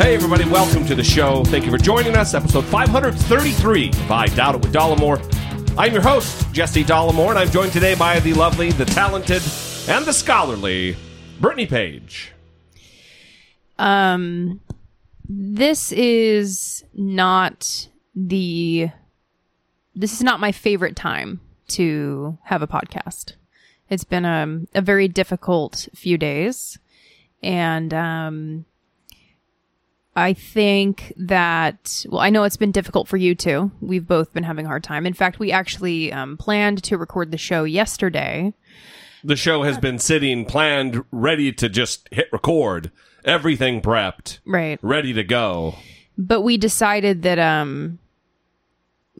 Hey, everybody, welcome to the show. Thank you for joining us. Episode 533 of I Doubt It with Dollemore. I'm your host, Jesse Dollemore, and I'm joined today by the lovely, the talented, and the scholarly Brittany Page. Um, this is not the. This is not my favorite time to have a podcast. It's been a, a very difficult few days, and um, I think that, well, I know it's been difficult for you too. We've both been having a hard time. In fact, we actually um, planned to record the show yesterday. The show has been sitting, planned, ready to just hit record. Everything prepped, Right. ready to go. But we decided that, um,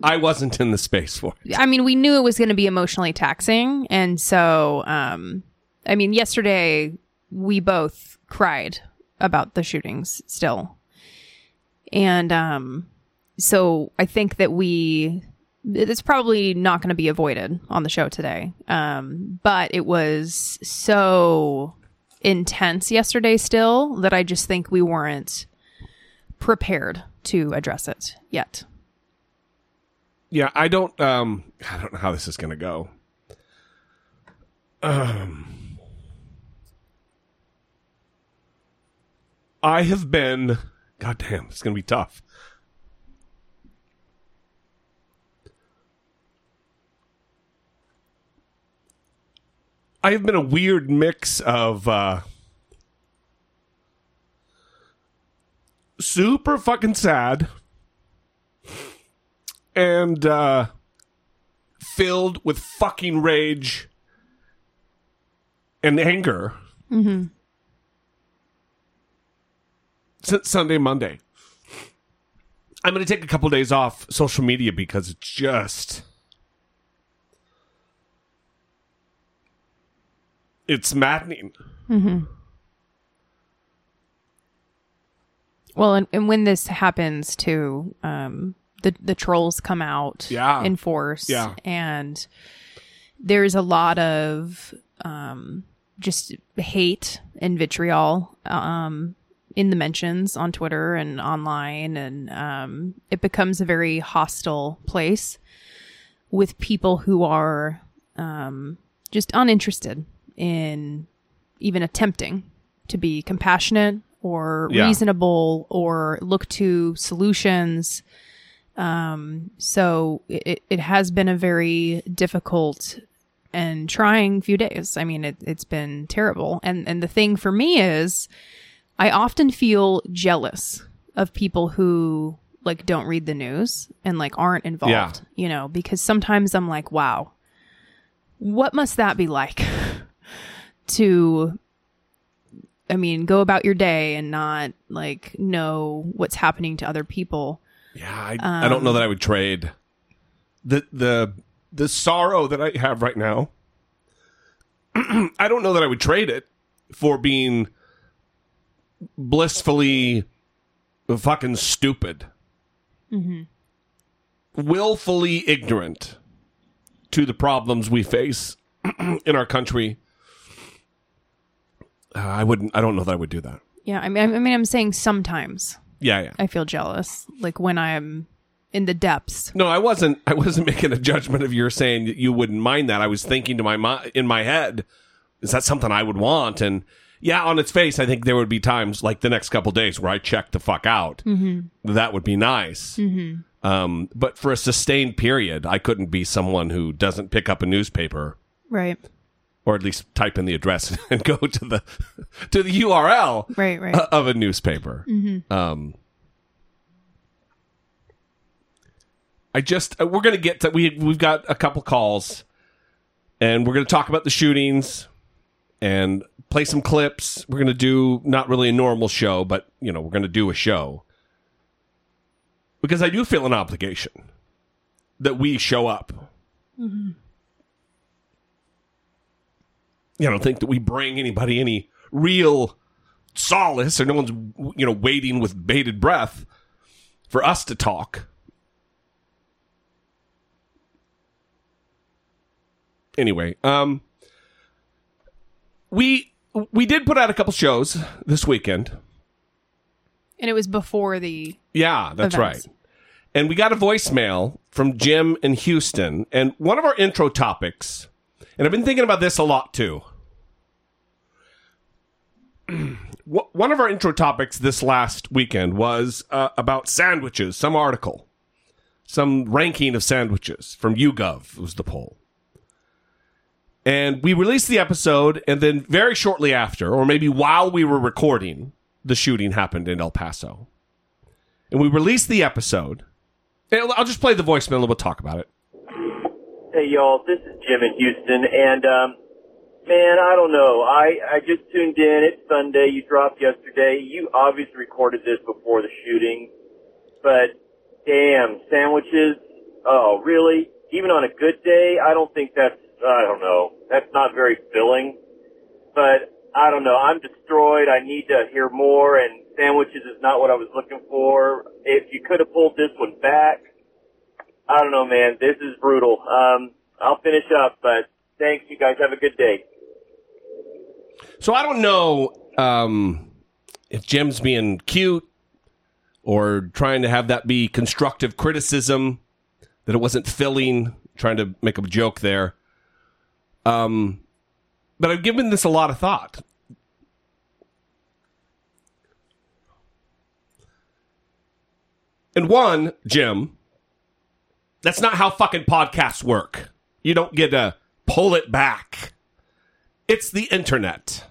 I wasn't in the space for it. I mean, we knew it was going to be emotionally taxing. And so, um, I mean, yesterday we both cried about the shootings still. And, um, so I think that we, it's probably not going to be avoided on the show today. Um, but it was so intense yesterday still that I just think we weren't prepared to address it yet. Yeah, I don't um I don't know how this is going to go. Um I have been God damn, it's going to be tough. I have been a weird mix of uh super fucking sad and uh, filled with fucking rage and anger since Sunday, Monday. I'm going to take a couple days off social media because it's just. It's maddening. Well, and, and when this happens too, um, the the trolls come out Yeah. in force, Yeah. and there's a lot of um, just hate and vitriol um, in the mentions on Twitter and online, and um, it becomes a very hostile place with people who are um, just uninterested in even attempting to be compassionate or Yeah. reasonable or look to solutions. Um, so it, it has been a very difficult and trying few days. I mean, it, it's been terrible. And, and the thing for me is I often feel jealous of people who like don't read the news and like aren't involved, Yeah. you know, because sometimes I'm like, wow, what must that be like to I mean, go about your day and not like know what's happening to other people. Yeah, I, I don't know that I would trade the the the sorrow that I have right now. I don't know that I would trade it for being blissfully fucking stupid, willfully ignorant to the problems we face in our country. Uh, I wouldn't. I don't know that I would do that. Yeah, I mean, I mean, I'm saying sometimes Yeah, yeah. I feel jealous, like when I'm in the depths. No, I wasn't. I wasn't making a judgment of your saying that you wouldn't mind that. I was thinking to my in my head, is that something I would want? And yeah, on its face, I think there would be times like the next couple days where I check the fuck out. Mm-hmm. That would be nice. Mm-hmm. Um, but for a sustained period, I couldn't be someone who doesn't pick up a newspaper Right. or at least type in the address and go to the to the URL Right, right. of a newspaper. Um, I just uh, we're gonna get to we we've got a couple calls, and we're gonna talk about the shootings. And play some clips. We're going to do not really a normal show, but you know, we're going to do a show because I do feel an obligation that we show up. You don't think that we bring anybody any real solace, or no one's you know waiting with bated breath for us to talk. Anyway, um, we we did put out a couple shows this weekend. And it was before the Yeah, that's Events. right. And we got a voicemail from Jim in Houston. And one of our intro topics, and I've been thinking about this a lot too. One of our intro topics this last weekend was uh, about sandwiches, some article, some ranking of sandwiches from YouGov was the poll. And we released the episode, and then very shortly after, or maybe while we were recording, the shooting happened in El Paso. And we released the episode. And I'll just play the voicemail and we'll talk about it. Hey y'all, this is Jim in Houston, and um, man, I don't know. I I just tuned in. It's Sunday. You dropped yesterday. You obviously recorded this before the shooting, but damn, sandwiches. Oh, really? Even on a good day, I don't think that's. I don't know. That's not very filling. But I don't know. I'm destroyed. I need to hear more, and sandwiches is not what I was looking for. If you could have pulled this one back, I don't know, man. This is brutal. Um, I'll finish up, but thanks. You guys have a good day. So I don't know um, if Jim's being cute or trying to have that be constructive criticism, that it wasn't filling, trying to make a joke there. Um, but I've given this a lot of thought. And one, Jim, that's not how fucking podcasts work. You don't get to pull it back. It's the internet.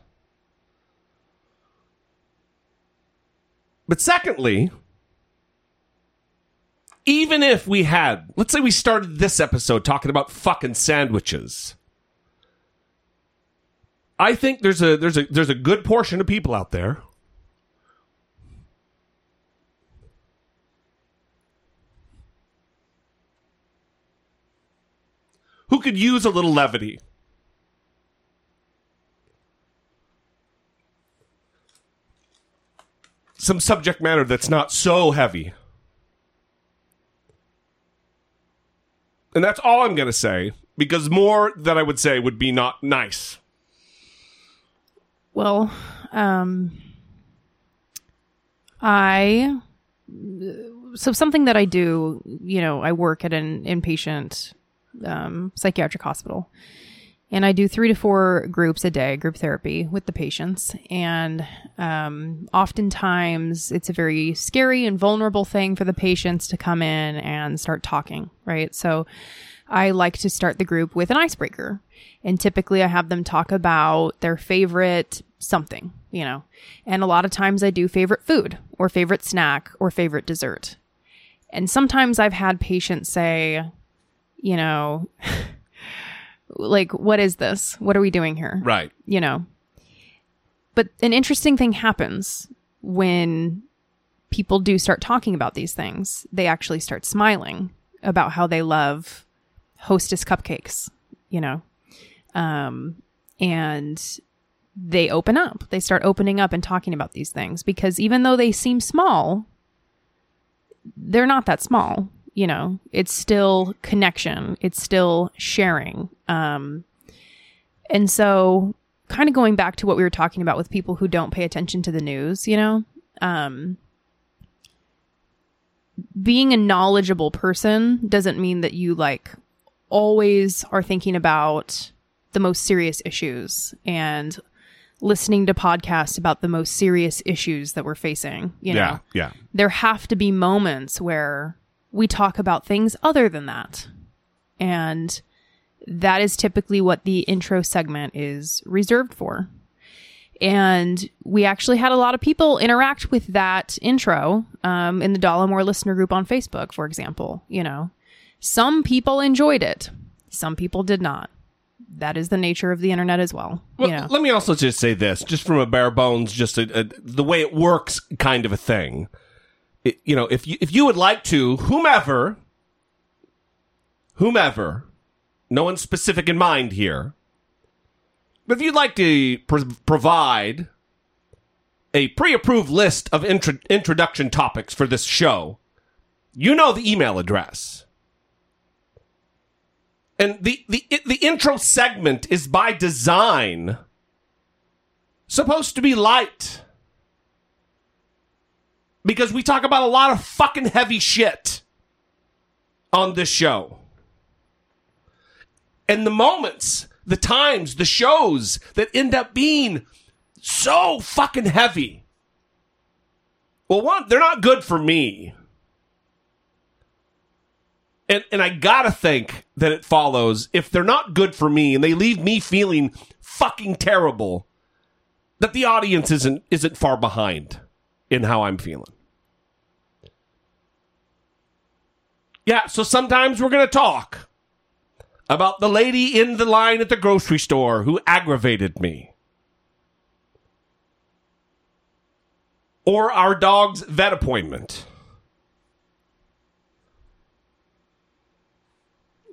But secondly, even if we had, let's say we started this episode talking about fucking sandwiches. I think there's a there's a there's a good portion of people out there who could use a little levity. Some subject matter that's not so heavy. And that's all I'm going to say because more that I would say would be not nice. Well, um, I so something that I do, you know, I work at an inpatient um, psychiatric hospital, and I do three to four groups a day, group therapy with the patients, and um, oftentimes it's a very scary and vulnerable thing for the patients to come in and start talking, right? So. I like to start the group with an icebreaker. And typically I have them talk about their favorite something, you know. And a lot of times I do favorite food or favorite snack or favorite dessert. And sometimes I've had patients say, you know, like, what is this? What are we doing here? Right. You know. But an interesting thing happens when people do start talking about these things. They actually start smiling about how they love hostess cupcakes, you know. Um, and they open up. They start opening up and talking about these things because even though they seem small, they're not that small, you know. It's still connection. It's still sharing. Um, and so kind of going back to what we were talking about with people who don't pay attention to the news, you know, um, being a knowledgeable person doesn't mean that you like always are thinking about the most serious issues and listening to podcasts about the most serious issues that we're facing. You know, Yeah. Yeah. there have to be moments where we talk about things other than that. And that is typically what the intro segment is reserved for. And we actually had a lot of people interact with that intro um, in the Dollemore listener group on Facebook, for example. You know, some people enjoyed it, some people did not. that is the nature of the internet as well. Well, you know, let me also just say this, just from a bare bones, just a, a, the way it works, kind of a thing. It, you know, if you if you would like to, whomever, whomever, no one specific in mind here, but if you'd like to pr- provide a pre-approved list of intro- introduction topics for this show, you know the email address. And the, the the intro segment is by design supposed to be light. Because we talk about a lot of fucking heavy shit on this show. And the moments, the times, the shows that end up being so fucking heavy. Well, one, they're not good for me. And and I gotta think that it follows if they're not good for me and they leave me feeling fucking terrible, that the audience isn't isn't far behind in how I'm feeling. Yeah, so sometimes we're gonna talk about the lady in the line at the grocery store who aggravated me. Or our dog's vet appointment.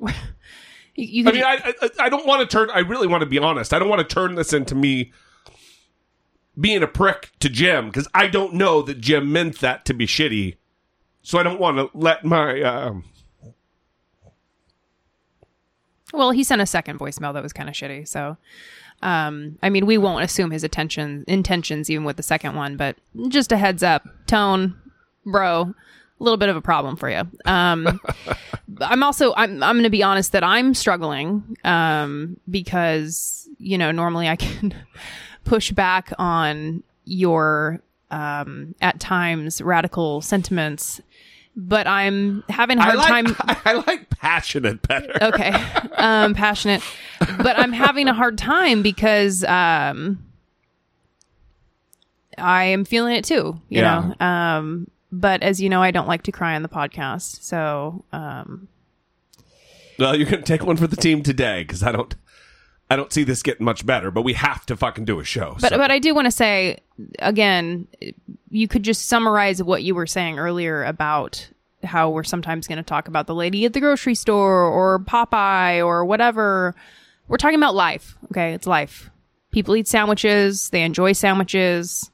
you, I mean, I, I I don't want to turn. I really want to be honest. I don't want to turn this into me being a prick to Jim because I don't know that Jim meant that to be shitty. So I don't want to let my. Um, well, he sent a second voicemail that was kind of shitty. So, um, I mean, we won't assume his attention intentions even with the second one, but just a heads up, tone, bro, a little bit of a problem for you. Um, I'm also I'm I'm going to be honest that I'm struggling um, because you know normally I can push back on your um, at times radical sentiments, but I'm having a I hard like time. I, like passionate better. okay um passionate but i'm having a hard time because um i am feeling it too you Yeah. know um but as you know i don't like to cry on the podcast so um Well, you're gonna take one for the team today because I don't. I don't see this getting much better, but we have to fucking do a show. but so. but i do want to say again you could just summarize what you were saying earlier about how we're sometimes going to talk about the lady at the grocery store or popeye or whatever we're talking about life okay it's life people eat sandwiches they enjoy sandwiches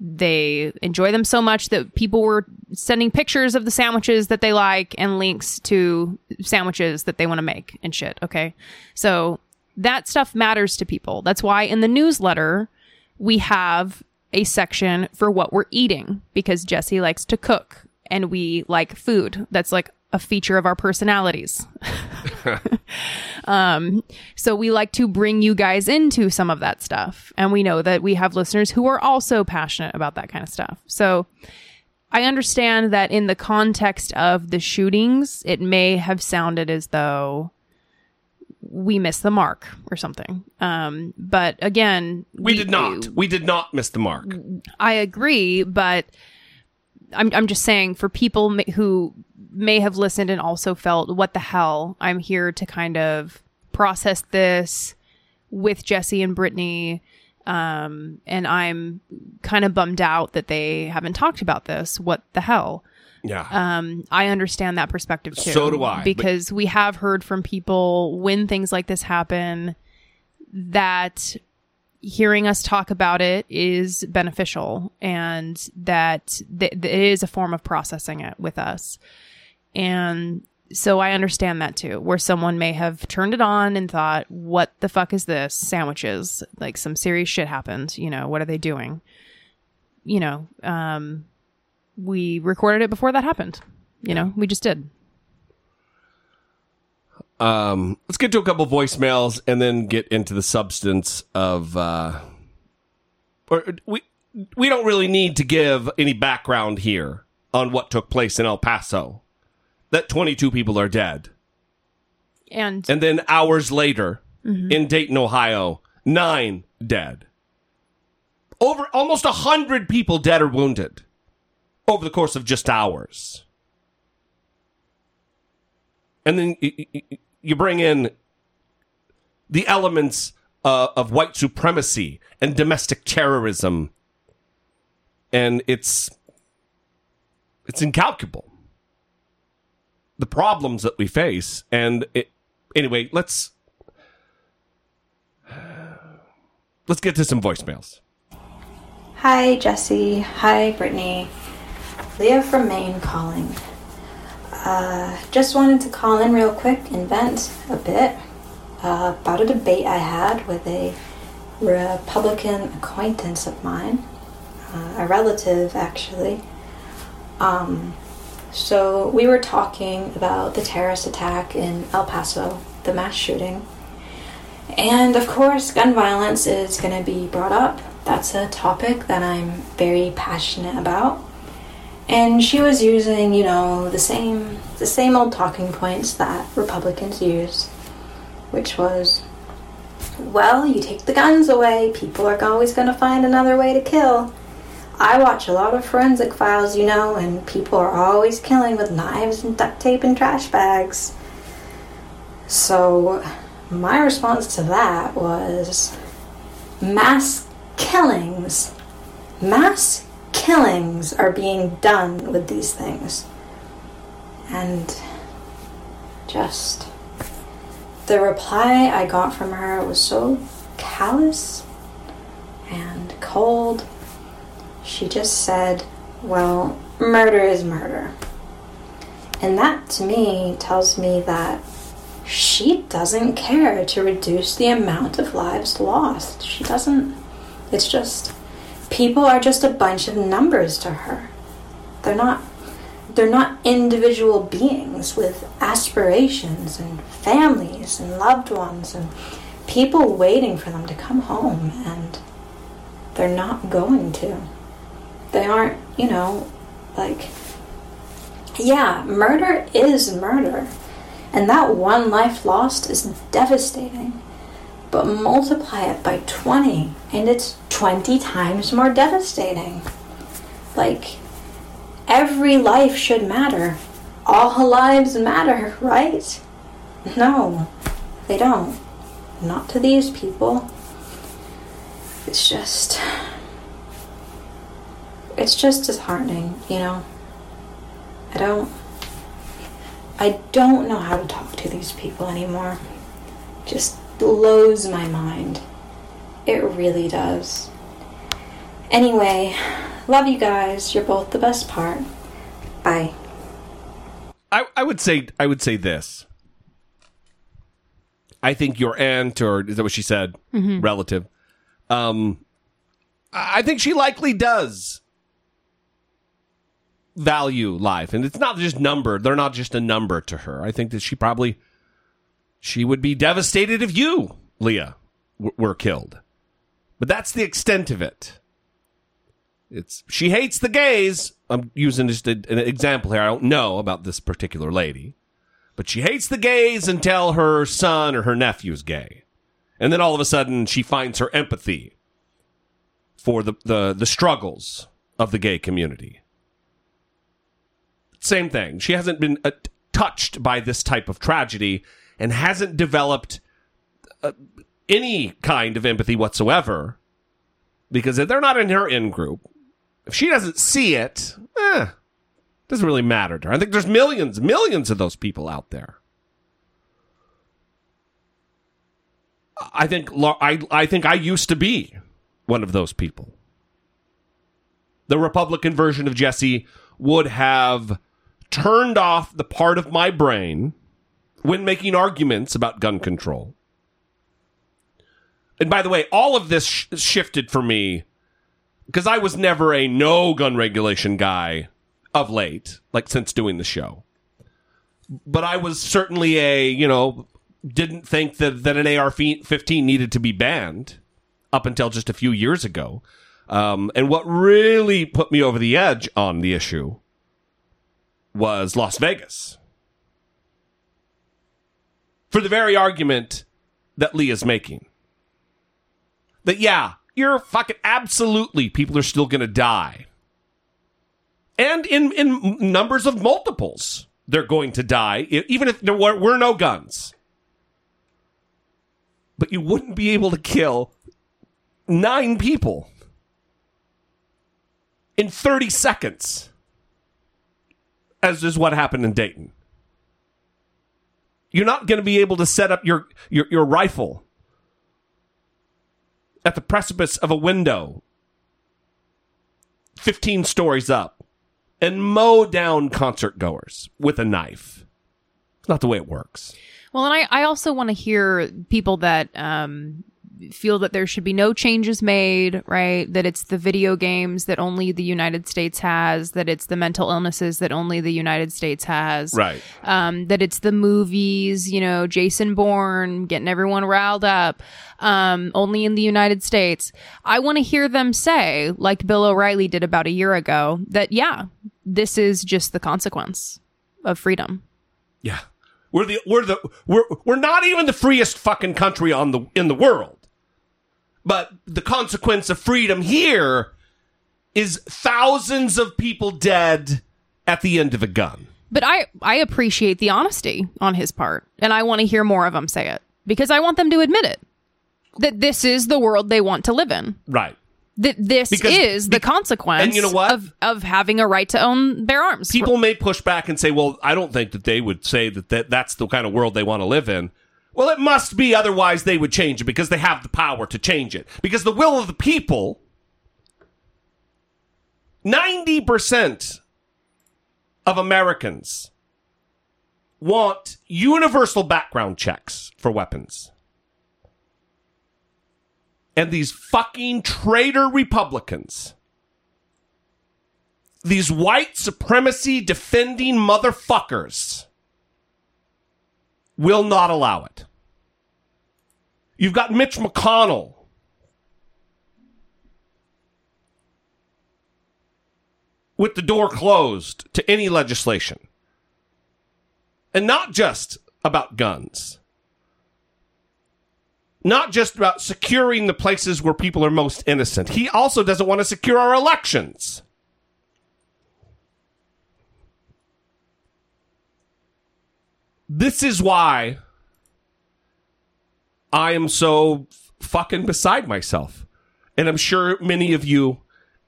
they enjoy them so much that people were sending pictures of the sandwiches that they like and links to sandwiches that they want to make and shit okay so that stuff matters to people that's why in the newsletter we have a section for what we're eating because Jesse likes to cook and we like food. That's like a feature of our personalities. um, so we like to bring you guys into some of that stuff. And we know that we have listeners who are also passionate about that kind of stuff. So I understand that in the context of the shootings, it may have sounded as though we missed the mark or something. Um, but again, we did not. We did not miss the mark. I agree, but I'm I'm just saying for people ma- who may have listened and also felt what the hell, I'm here to kind of process this with Jesse and Brittany. Um, and I'm kind of bummed out that they haven't talked about this. What the hell? Yeah. Um, I understand that perspective too. So do I, but- Because we have heard from people when things like this happen that hearing us talk about it is beneficial and that th- it is a form of processing it with us. And so I understand that too, where someone may have turned it on and thought, what the fuck is this? Sandwiches. Like some serious shit happened. You know, what are they doing? You know, um, we recorded it before that happened. You know, we just did. Um, let's get to a couple voicemails and then get into the substance of. Uh, or we we don't really need to give any background here on what took place in El Paso. That twenty two people are dead, And and then hours later in Dayton, Ohio, nine dead. Over almost a hundred people dead or wounded over the course of just hours. And then you bring in the elements uh, of white supremacy and domestic terrorism, and it's it's incalculable. The problems that we face, and it, anyway, let's let's get to some voicemails. Hi, Jesse. Hi, Brittany. Leah from Maine calling. Uh, just wanted to call in real quick and vent a bit uh, about a debate I had with a Republican acquaintance of mine, uh, a relative actually. Um, so we were talking about the terrorist attack in El Paso, the mass shooting. And of course, gun violence is going to be brought up. That's a topic that I'm very passionate about. And she was using, you know, the same the same old talking points that Republicans use, which was well, you take the guns away, people are always going to find another way to kill. I watch a lot of forensic files, you know, and people are always killing with knives and duct tape and trash bags. So, my response to that was mass killings. Mass killings are being done with these things. And just the reply I got from her was so callous and cold. She just said, Well, murder is murder. And that to me tells me that she doesn't care to reduce the amount of lives lost. She doesn't. It's just, people are just a bunch of numbers to her. They're not. They're not individual beings with aspirations and families and loved ones and people waiting for them to come home, and they're not going to. They aren't, you know, like, yeah, murder is murder. And that one life lost is devastating. But multiply it by 20, and it's 20 times more devastating. Like, every life should matter. All lives matter, right? No, they don't. Not to these people. It's just. It's just disheartening, you know? I don't. I don't know how to talk to these people anymore. Just blows my mind. It really does. Anyway, love you guys. You're both the best part. Bye. I, I would say I would say this. I think your aunt, or is that what she said? Relative. Um, I I think she likely does value life, and it's not just number. They're not just a number to her. I think that she probably she would be devastated if you, Leah, w- were killed. But that's the extent of it. It's she hates the gays. I'm using just a, an example here. I don't know about this particular lady, but she hates the gays until her son or her nephew is gay, and then all of a sudden she finds her empathy for the the, the struggles of the gay community. Same thing. She hasn't been uh, touched by this type of tragedy and hasn't developed uh, any kind of empathy whatsoever because if they're not in her in group. If she doesn't see it, eh, doesn't really matter to her. I think there's millions, millions of those people out there. I think I I think I used to be one of those people. The Republican version of Jesse would have turned off the part of my brain when making arguments about gun control. And by the way, all of this sh- shifted for me because I was never a no gun regulation guy of late, like since doing the show. But I was certainly a, you know, didn't think that, that an AR 15 needed to be banned up until just a few years ago. Um, and what really put me over the edge on the issue was Las Vegas. For the very argument that Lee is making. That, yeah, you're fucking absolutely people are still going to die. And in, in numbers of multiples, they're going to die, even if there were, were no guns. but you wouldn't be able to kill nine people in 30 seconds, as is what happened in Dayton. You're not going to be able to set up your, your, your rifle at the precipice of a window 15 stories up and mow down concert goers with a knife. It's not the way it works. Well, and I, I also want to hear people that um, feel that there should be no changes made, right? That it's the video games that only the United States has, that it's the mental illnesses that only the United States has. Right. Um, that it's the movies, you know, Jason Bourne getting everyone riled up, um, only in the United States. I want to hear them say, like Bill O'Reilly did about a year ago, that yeah, this is just the consequence of freedom. Yeah. We're the we're the we're we're not even the freest fucking country on the in the world. But the consequence of freedom here is thousands of people dead at the end of a gun. But I I appreciate the honesty on his part, and I want to hear more of them say it because I want them to admit it that this is the world they want to live in. Right. That this Because- is the consequence and you know what? of of having a right to own their arms. People may push back and say, "Well, I don't think that they would say that, that that's the kind of world they want to live in." Well, it must be otherwise they would change it because they have the power to change it. Because the will of the people 90% of Americans want universal background checks for weapons. And these fucking traitor Republicans, these white supremacy defending motherfuckers, will not allow it. You've got Mitch McConnell. With the door closed to any legislation. And not just about guns. Not just about securing the places where people are most innocent. He also doesn't want to secure our elections. This is why I am so fucking beside myself. And I'm sure many of you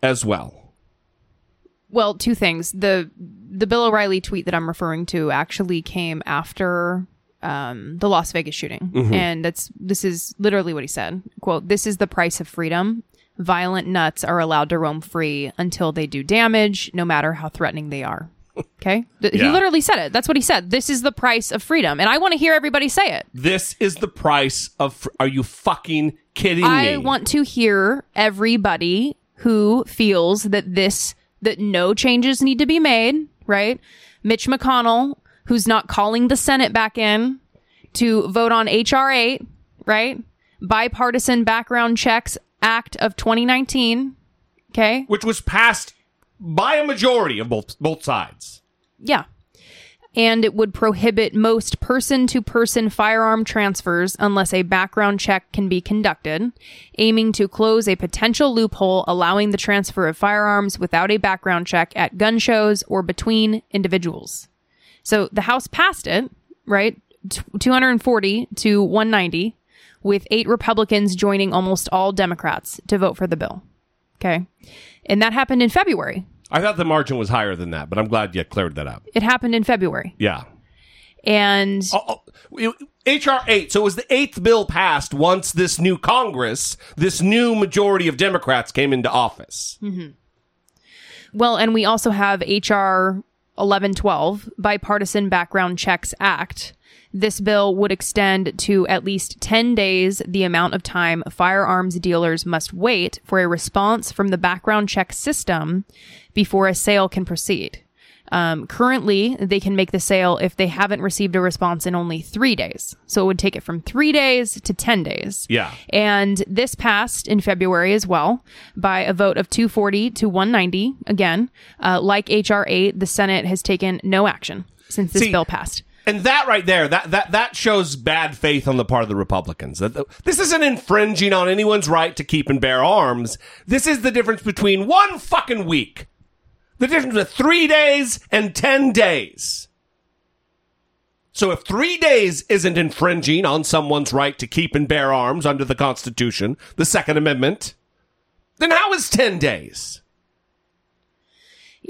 as well. well, two things. The the Bill O'Reilly tweet that I'm referring to actually came after um, the Las Vegas shooting, and that's this is literally what he said. "Quote: This is the price of freedom. Violent nuts are allowed to roam free until they do damage, no matter how threatening they are." Okay, he Yeah. literally said it. That's what he said. This is the price of freedom, and I want to hear everybody say it. This is the price of. Fr- Are you fucking kidding I me? I want to hear everybody who feels that this that no changes need to be made, right? Mitch McConnell, who's not calling the Senate back in to vote on HR 8, right? Bipartisan Background Checks Act of 2019, okay? which was passed by a majority of both both sides. Yeah. And it would prohibit most person to person firearm transfers unless a background check can be conducted, aiming to close a potential loophole allowing the transfer of firearms without a background check at gun shows or between individuals. So the House passed it, right? T- 240 to 190, with eight Republicans joining almost all Democrats to vote for the bill. Okay. And that happened in February. I thought the margin was higher than that, but I'm glad you cleared that up. It happened in February. Yeah. And Oh, oh, HR 8. So it was the eighth bill passed once this new Congress, this new majority of Democrats came into office. Mm-hmm. Well, and we also have HR 1112, Bipartisan Background Checks Act. This bill would extend to at least 10 days the amount of time firearms dealers must wait for a response from the background check system before a sale can proceed. Um, currently, they can make the sale if they haven't received a response in only three days. So it would take it from three days to 10 days. Yeah. And this passed in February as well by a vote of 240 to 190. Again, uh, like HR 8, the Senate has taken no action since this See, bill passed. And that right there, that, that, that shows bad faith on the part of the Republicans. That This isn't infringing on anyone's right to keep and bear arms. This is the difference between one fucking week. The difference between three days and ten days. So if three days isn't infringing on someone's right to keep and bear arms under the Constitution, the Second Amendment, then how is 10 days?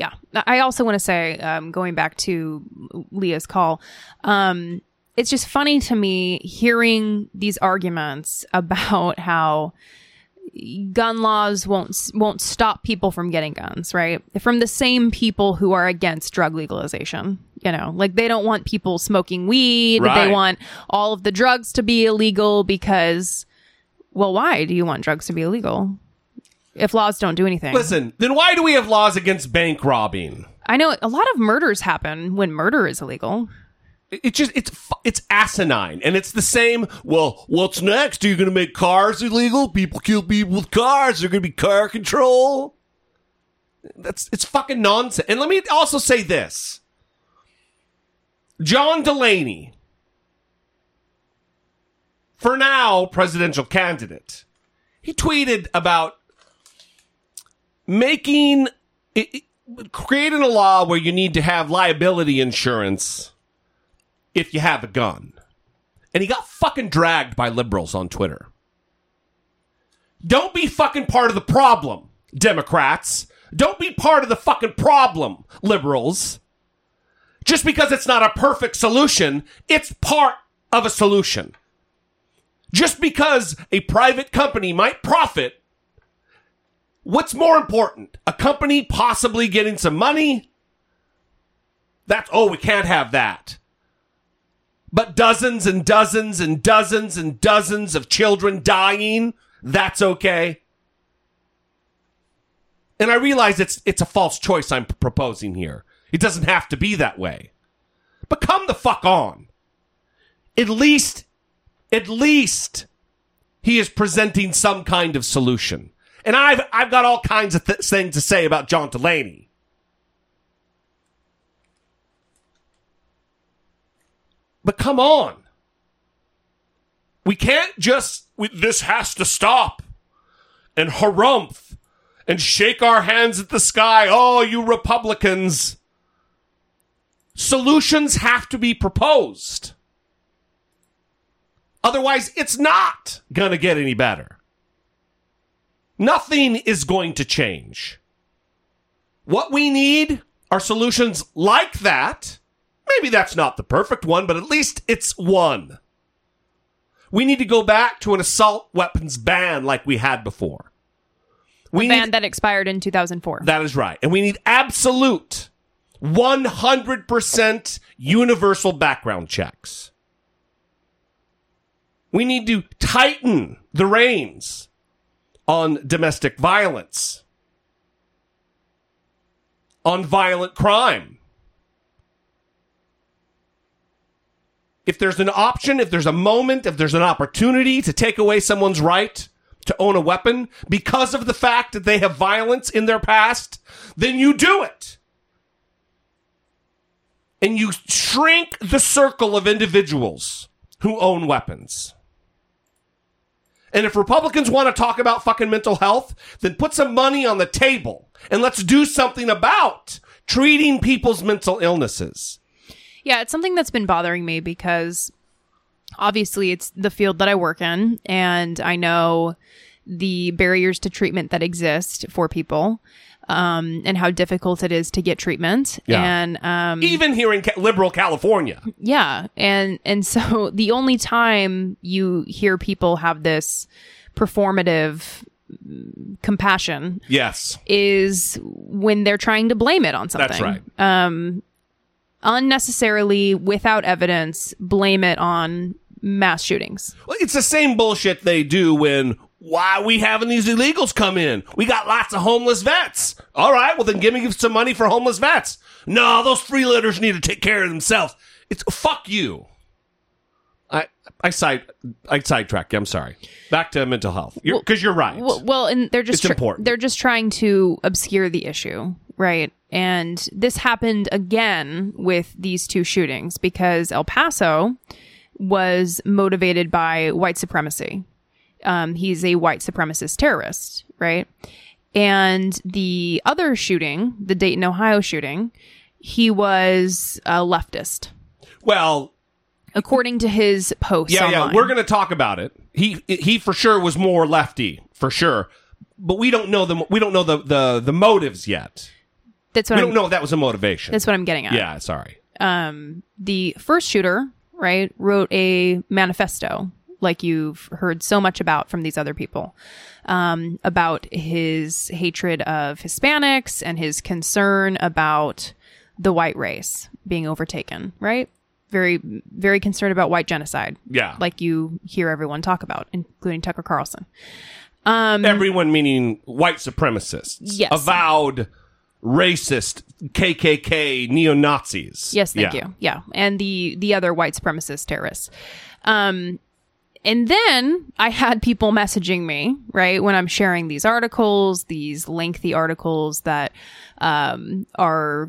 Yeah. I also want to say, um, going back to Leah's call, um, it's just funny to me hearing these arguments about how gun laws won't won't stop people from getting guns, right? From the same people who are against drug legalization. You know, like they don't want people smoking weed. Right. They want all of the drugs to be illegal because well, why do you want drugs to be illegal? If laws don't do anything. Listen, then why do we have laws against bank robbing? I know a lot of murders happen when murder is illegal. It's just it's fu- it's asinine, and it's the same. Well, what's next? Are you going to make cars illegal? People kill people with cars. There's going to be car control. That's it's fucking nonsense. And let me also say this: John Delaney, for now presidential candidate, he tweeted about making it, creating a law where you need to have liability insurance if you have a gun. And he got fucking dragged by liberals on Twitter. Don't be fucking part of the problem, Democrats. Don't be part of the fucking problem, liberals. Just because it's not a perfect solution, it's part of a solution. Just because a private company might profit, what's more important? A company possibly getting some money? That's, oh, we can't have that but dozens and dozens and dozens and dozens of children dying, that's okay. And I realize it's it's a false choice I'm proposing here. It doesn't have to be that way. But come the fuck on. At least at least he is presenting some kind of solution. And I've I've got all kinds of th- things to say about John Delaney. But come on. We can't just, we, this has to stop and harumph and shake our hands at the sky. Oh, you Republicans. Solutions have to be proposed. Otherwise, it's not going to get any better. Nothing is going to change. What we need are solutions like that. Maybe that's not the perfect one, but at least it's one. We need to go back to an assault weapons ban like we had before. We ban need, that expired in 2004. that is right. And we need absolute 100% universal background checks. We need to tighten the reins on domestic violence, on violent crime. If there's an option, if there's a moment, if there's an opportunity to take away someone's right to own a weapon because of the fact that they have violence in their past, then you do it. And you shrink the circle of individuals who own weapons. And if Republicans want to talk about fucking mental health, then put some money on the table and let's do something about treating people's mental illnesses. Yeah, it's something that's been bothering me because obviously it's the field that I work in, and I know the barriers to treatment that exist for people. Um, and how difficult it is to get treatment, Yeah. and um, Even here in ca- liberal California. yeah, and and so the only time you hear people have this performative compassion Yes. is when they're trying to blame it on something. That's right. unnecessarily, without evidence, blame it on mass shootings. Well, it's the same bullshit they do when why are we having these illegals come in? We got lots of homeless vets. All right, well then give me some money for homeless vets. No, those freeloaders need to take care of themselves. It's fuck you. I I side I sidetrack you. I'm sorry. Back to mental health because you're right. Well, well and they're just It's important. they're just trying to obscure the issue, right? And this happened again with these two shootings because El Paso was motivated by white supremacy. Um, he's a white supremacist terrorist, right? And the other shooting, the Dayton, Ohio shooting, he was a leftist. Well, according to his posts. Yeah, online. yeah, we're going to talk about it. He he for sure was more lefty, for sure. But we don't know the we don't know the the, the motives yet. That's what We I'm, don't know if that was a motivation. That's what I'm getting at. yeah, sorry. um, the first shooter, right, wrote a manifesto, like you've heard so much about from these other people, um, about his hatred of Hispanics and his concern about the white race being overtaken, right? Very, very concerned about white genocide. Yeah. Like you hear everyone talk about, including Tucker Carlson. Everyone meaning white supremacists. Yes. Avowed racist KKK neo Nazis. Yes, thank you. Yeah, and the the other white supremacist terrorists. Um, and then I had people messaging me right when I'm sharing these articles, these lengthy articles that um, are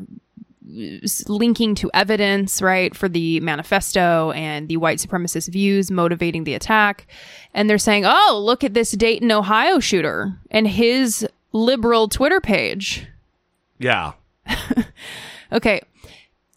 linking to evidence, right, for the manifesto and the white supremacist views motivating the attack. And they're saying, oh, look at this Dayton, Ohio shooter and his liberal Twitter page. Yeah. Okay.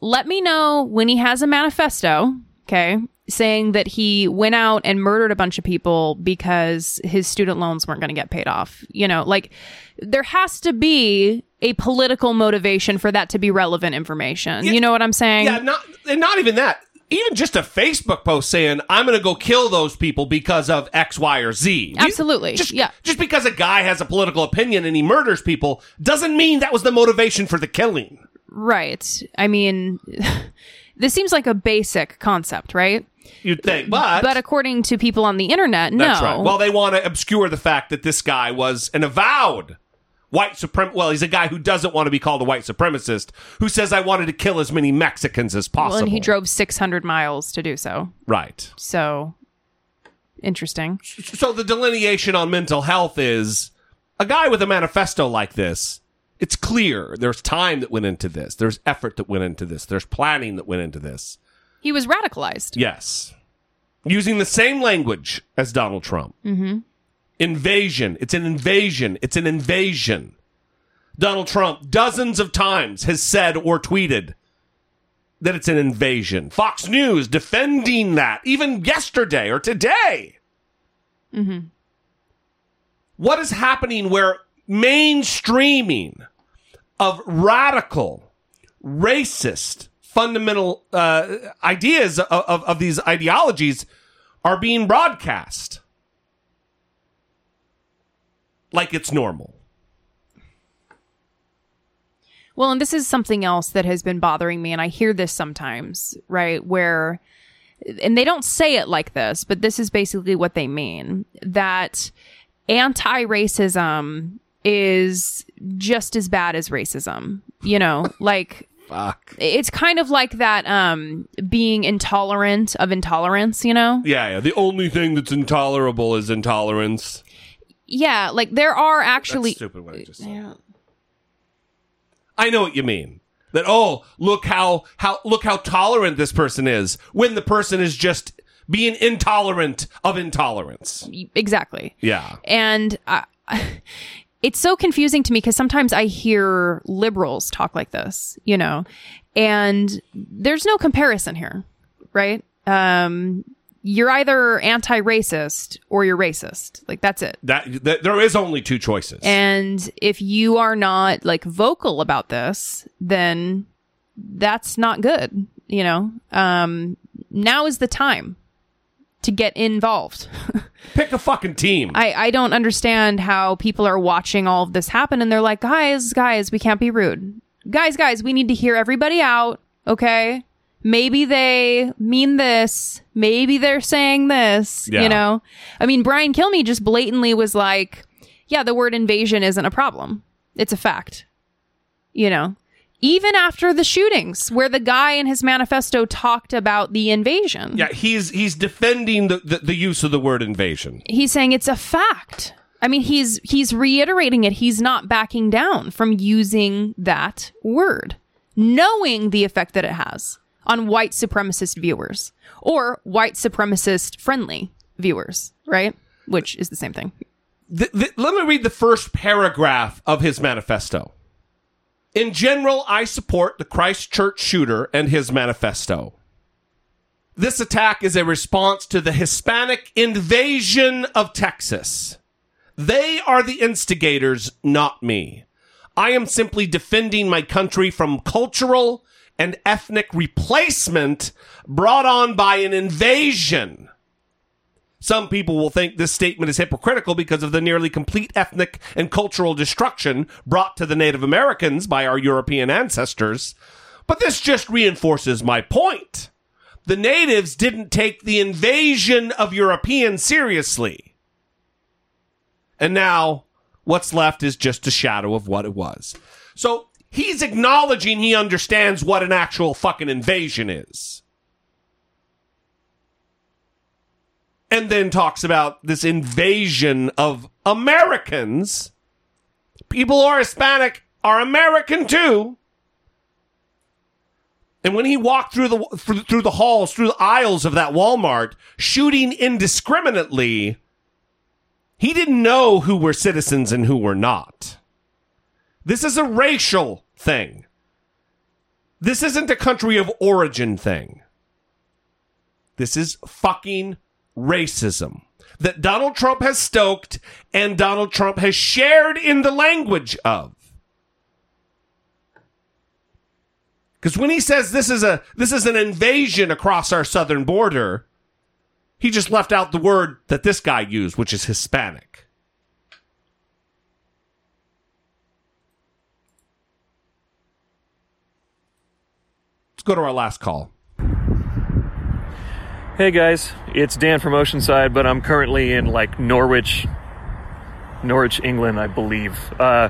Let me know when he has a manifesto, okay, saying that he went out and murdered a bunch of people because his student loans weren't going to get paid off. You know, like there has to be a political motivation for that to be relevant information. You know what I'm saying? Yeah, not and not even that. Even just a Facebook post saying I'm going to go kill those people because of X, Y, or Z. You- Absolutely. just, Yeah. Just because a guy has a political opinion and he murders people doesn't mean that was the motivation for the killing. Right. I mean, this seems like a basic concept, right? You'd think, but But according to people on the internet, no. right. Well, they want to obscure the fact that this guy was an avowed white suprem. Well, he's a guy who doesn't want to be called a white supremacist, who says I wanted to kill as many Mexicans as possible. Well, and he drove 600 miles to do so. right. So interesting. so the delineation on mental health is a guy with a manifesto like this it's clear there's time that went into this there's effort that went into this there's planning that went into this He was radicalized. yes. Using the same language as donald trump. Mm-hmm. invasion. It's an invasion. It's an invasion. Donald trump dozens of times has said or tweeted that it's an invasion. Fox news defending that even yesterday or today. What is happening where mainstreaming of radical, racist, fundamental uh, ideas of, of, of these ideologies are being broadcast like it's normal. Well, and this is something else that has been bothering me, and I hear this sometimes, right? Where, and they don't say it like this, but this is basically what they mean that anti racism is just as bad as racism. You know, like Fuck. it's kind of like that um being intolerant of intolerance, you know? Yeah, yeah. The only thing that's intolerable is intolerance. Yeah, like there are That's actually stupid what I just said. I know what you mean. That oh, look how how look how tolerant this person is when the person is just being intolerant of intolerance. exactly. Yeah. And I, it's so confusing to me because sometimes I hear liberals talk like this, you know, and there's no comparison here, right? Um, you're either anti-racist or you're racist. Like that's it. That, that there is only two choices. And if you are not like vocal about this, then that's not good, you know? Um, now is the time to get involved. Pick a fucking team. I, I don't understand how people are watching all of this happen and they're like, guys, guys, we can't be rude. Guys, guys, we need to hear everybody out. Okay. Maybe they mean this. Maybe they're saying this. Yeah. You know? I mean, Brian Kilmeade just blatantly was like, yeah, the word invasion isn't a problem. It's a fact. You know? Even after the shootings, where the guy in his manifesto talked about the invasion. yeah, he's he's defending the, the, the use of the word invasion. he's saying it's a fact. I mean, he's he's reiterating it. He's not backing down from using that word, knowing the effect that it has on white supremacist viewers or white supremacist friendly viewers, right? Which is the same thing. Th- th- let me read the first paragraph of his manifesto. In general, I support the Christchurch shooter and his manifesto. This attack is a response to the Hispanic invasion of Texas. They are the instigators, not me. I am simply defending my country from cultural and ethnic replacement brought on by an invasion. Some people will think this statement is hypocritical because of the nearly complete ethnic and cultural destruction brought to the Native Americans by our European ancestors. But this just reinforces my point. The natives didn't take the invasion of Europeans seriously. And now what's left is just a shadow of what it was. So he's acknowledging he understands what an actual fucking invasion is. And then talks about this invasion of Americans. People who are Hispanic are American too. And when he walked through the through, the halls, through the aisles of that Walmart, shooting indiscriminately, he didn't know who were citizens and who were not. This is a racial thing. This isn't a country of origin thing. This is fucking racism that Donald Trump has stoked and Donald Trump has shared in the language of. Because when he says this is a this is an invasion across our southern border, he just left out the word that this guy used, which is Hispanic. Let's go to our last call. Hey guys, it's Dan from Oceanside, but I'm currently in like Norwich, Norwich, England, I believe. Uh,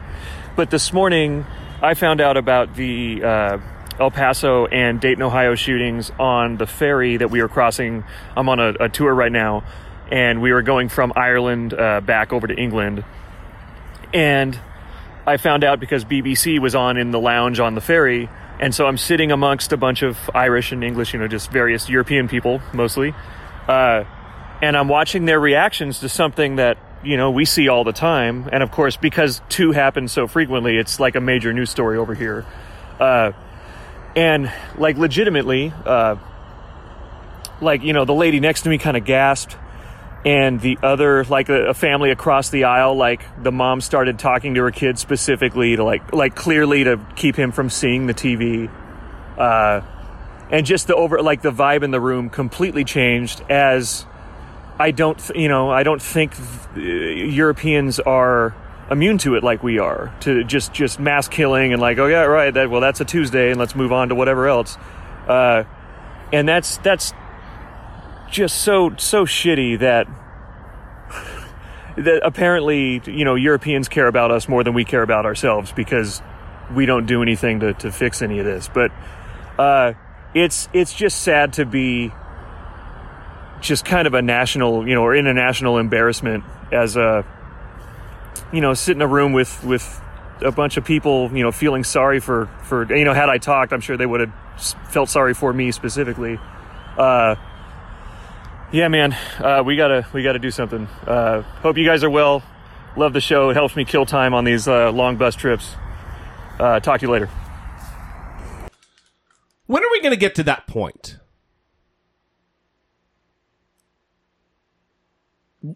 but this morning, I found out about the uh, El Paso and Dayton, Ohio shootings on the ferry that we were crossing. I'm on a, a tour right now, and we were going from Ireland uh, back over to England. And I found out because BBC was on in the lounge on the ferry, and so I'm sitting amongst a bunch of Irish and English, you know, just various European people mostly. Uh, and I'm watching their reactions to something that, you know, we see all the time. And of course, because two happen so frequently, it's like a major news story over here. Uh, and like legitimately, uh, like, you know, the lady next to me kind of gasped and the other like a, family across the aisle like the mom started talking to her kid specifically to like like clearly to keep him from seeing the tv uh, and just the over like the vibe in the room completely changed as i don't you know i don't think europeans are immune to it like we are to just just mass killing and like oh yeah right that well that's a tuesday and let's move on to whatever else. Uh, and that's that's just so so shitty that that apparently you know Europeans care about us more than we care about ourselves because we don't do anything to, to fix any of this. But uh, it's it's just sad to be just kind of a national you know or international embarrassment as a you know sit in a room with with a bunch of people you know feeling sorry for for you know had I talked I'm sure they would have felt sorry for me specifically. Uh, yeah, man, uh, we gotta we gotta do something. Uh, hope you guys are well. Love the show. It helps me kill time on these uh, long bus trips. Uh, talk to you later. When are we to get to that point?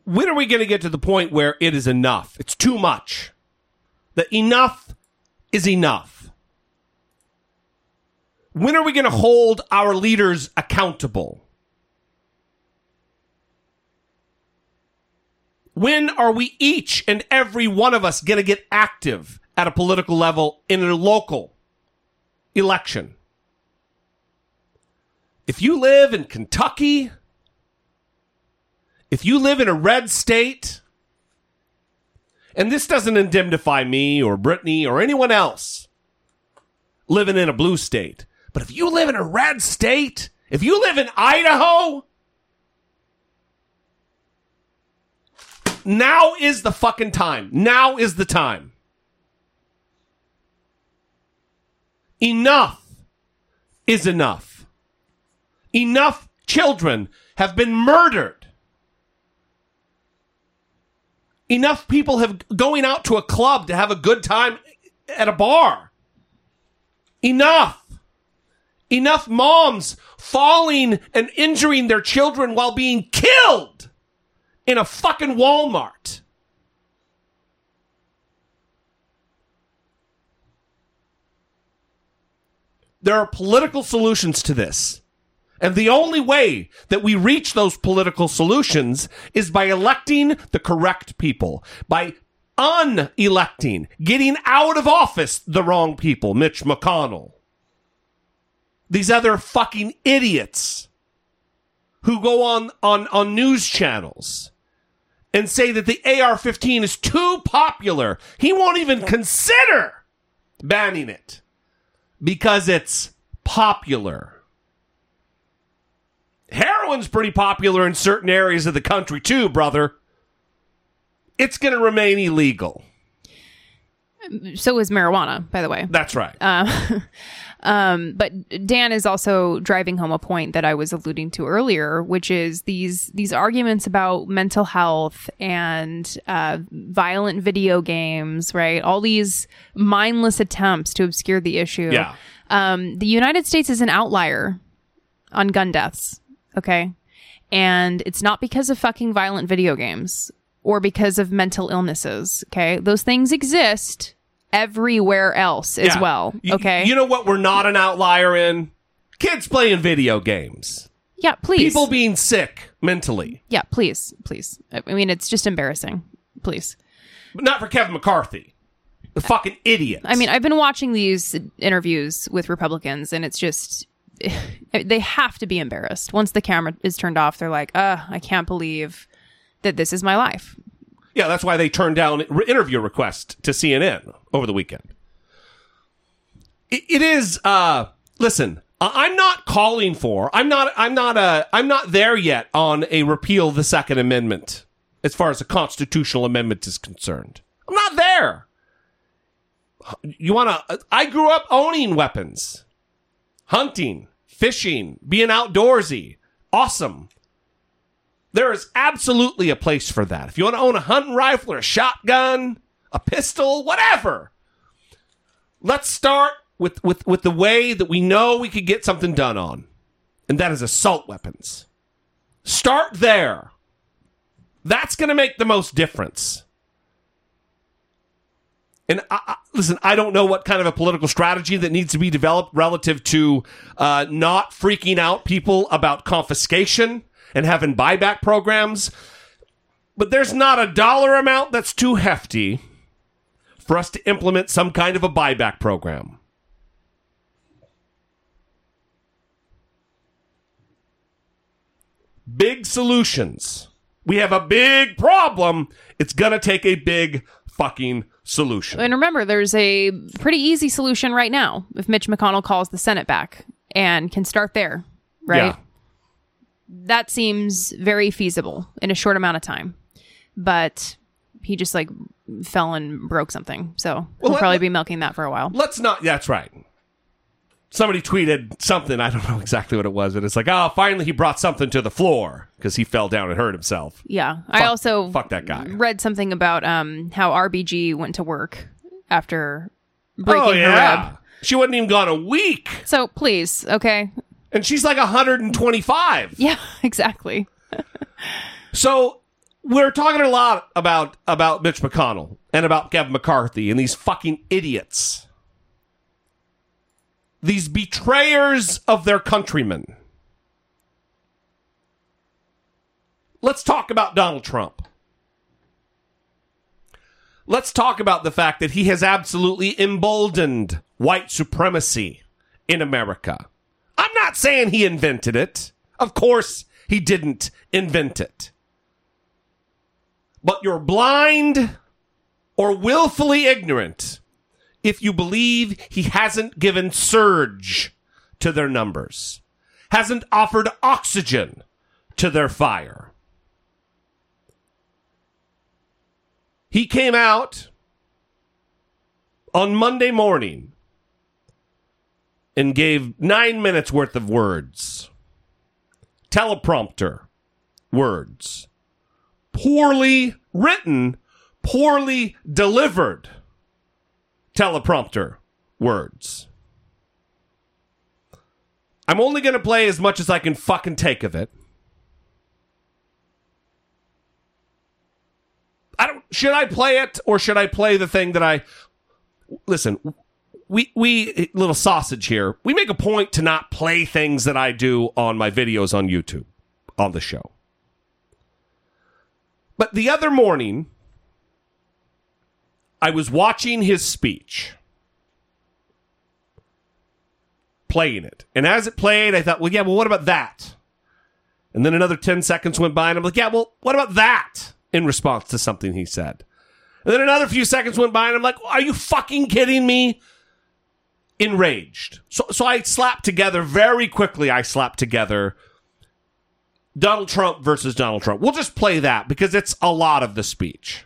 When are we to get to the point where it is enough? It's too much. That enough is enough. When are we going to hold our leaders accountable? When are we each and every one of us going to get active at a political level in a local election? If you live in Kentucky, if you live in a red state, and this doesn't indemnify me or Brittany or anyone else living in a blue state, but if you live in a red state, if you live in Idaho, now is the fucking time. Now is the time. Enough is enough. Enough children have been murdered. Enough people have going out to a club to have a good time at a bar. Enough. enough moms falling and injuring their children while being killed in a fucking Walmart. There are political solutions to this. And the only way that we reach those political solutions is by electing the correct people, by unelecting, getting out of office the wrong people, Mitch McConnell. These other fucking idiots who go on, on, on news channels and say that the AR 15 is too popular. He won't even consider banning it because it's popular. Heroin's pretty popular in certain areas of the country too, brother. It's going to remain illegal. So is marijuana, by the way. That's right. Uh, Um, but Dan is also driving home a point that I was alluding to earlier, which is these these arguments about mental health and uh, violent video games, right? All these mindless attempts to obscure the issue. Yeah. Um, the United States is an outlier on gun deaths. Okay. And it's not because of fucking violent video games or because of mental illnesses. Okay. Those things exist everywhere else as Yeah. well. Y- Okay. You know what we're not an outlier in? Kids playing video games. yeah, please. People being sick mentally. yeah, please, please. I I mean, it's just embarrassing. Please. But not for Kevin McCarthy. The fucking idiot. I mean, I've been watching these interviews with Republicans, and it's just they have to be embarrassed. Once the camera is turned off, they're like, "Uh, I can't believe that this is my life." Yeah, that's why they turned down re- interview request to CNN over the weekend. It, it is. Uh, listen, I'm not calling for. I'm not. I'm not. Uh, I'm not there yet on a repeal of the Second Amendment as far as a constitutional amendment is concerned. I'm not there. You want to? I grew up owning weapons, hunting, fishing, being outdoorsy. Awesome. There is absolutely a place for that. If you want to own a hunting rifle or a shotgun, a pistol, whatever. Let's start with, with, with the way that we know we could get something done on, and that is assault weapons. Start there. That's going to make the most difference. And I, I, listen, I don't know what kind of a political strategy that needs to be developed relative to uh, not freaking out people about confiscation and having buyback programs. But there's not a dollar amount that's too hefty for us to implement some kind of a buyback program. Big solutions. We have a big problem. It's going to take a big fucking solution. And remember, there's a pretty easy solution right now if Mitch McConnell calls the Senate back and can start there, right? Yeah. That seems very feasible in a short amount of time. But he just like fell and broke something. So we'll let- probably be milking that for a while. let's not that's right somebody tweeted something i don't know exactly what it was but it's like oh finally he brought something to the floor because he fell down and hurt himself Yeah. I also fuck that guy. read something about um how RBG went to work after breaking oh her yeah rib. she wasn't even gone a week So please, okay. And she's like 125 Yeah, exactly. so we're talking a lot about about mitch mcconnell and about kevin mccarthy and these fucking idiots these betrayers of their countrymen let's talk about donald trump let's talk about the fact that he has absolutely emboldened white supremacy in America. Not saying he invented it. Of course, he didn't invent it. But you're blind or willfully ignorant if you believe he hasn't given surge to their numbers, hasn't offered oxygen to their fire. He came out on Monday morning and gave nine minutes worth of words. Teleprompter words. Poorly written, poorly delivered teleprompter words. I'm only going to play as much as I can fucking take of it. I don't should I play it or should I play the thing that I Listen, we we eh, little sausage here. We make a point to not play things that I do on my videos on YouTube on the show. But the other morning I was watching his speech. Playing it. And as it played, I thought, well, yeah, well, what about that? And then another 10 seconds went by, and I'm like, yeah, well, what about that? In response to something he said. And then another few seconds went by, and I'm like, are you fucking kidding me? Enraged. So, so I slapped together very quickly. I slapped together Donald Trump versus Donald Trump. We'll just play that because it's a lot of the speech.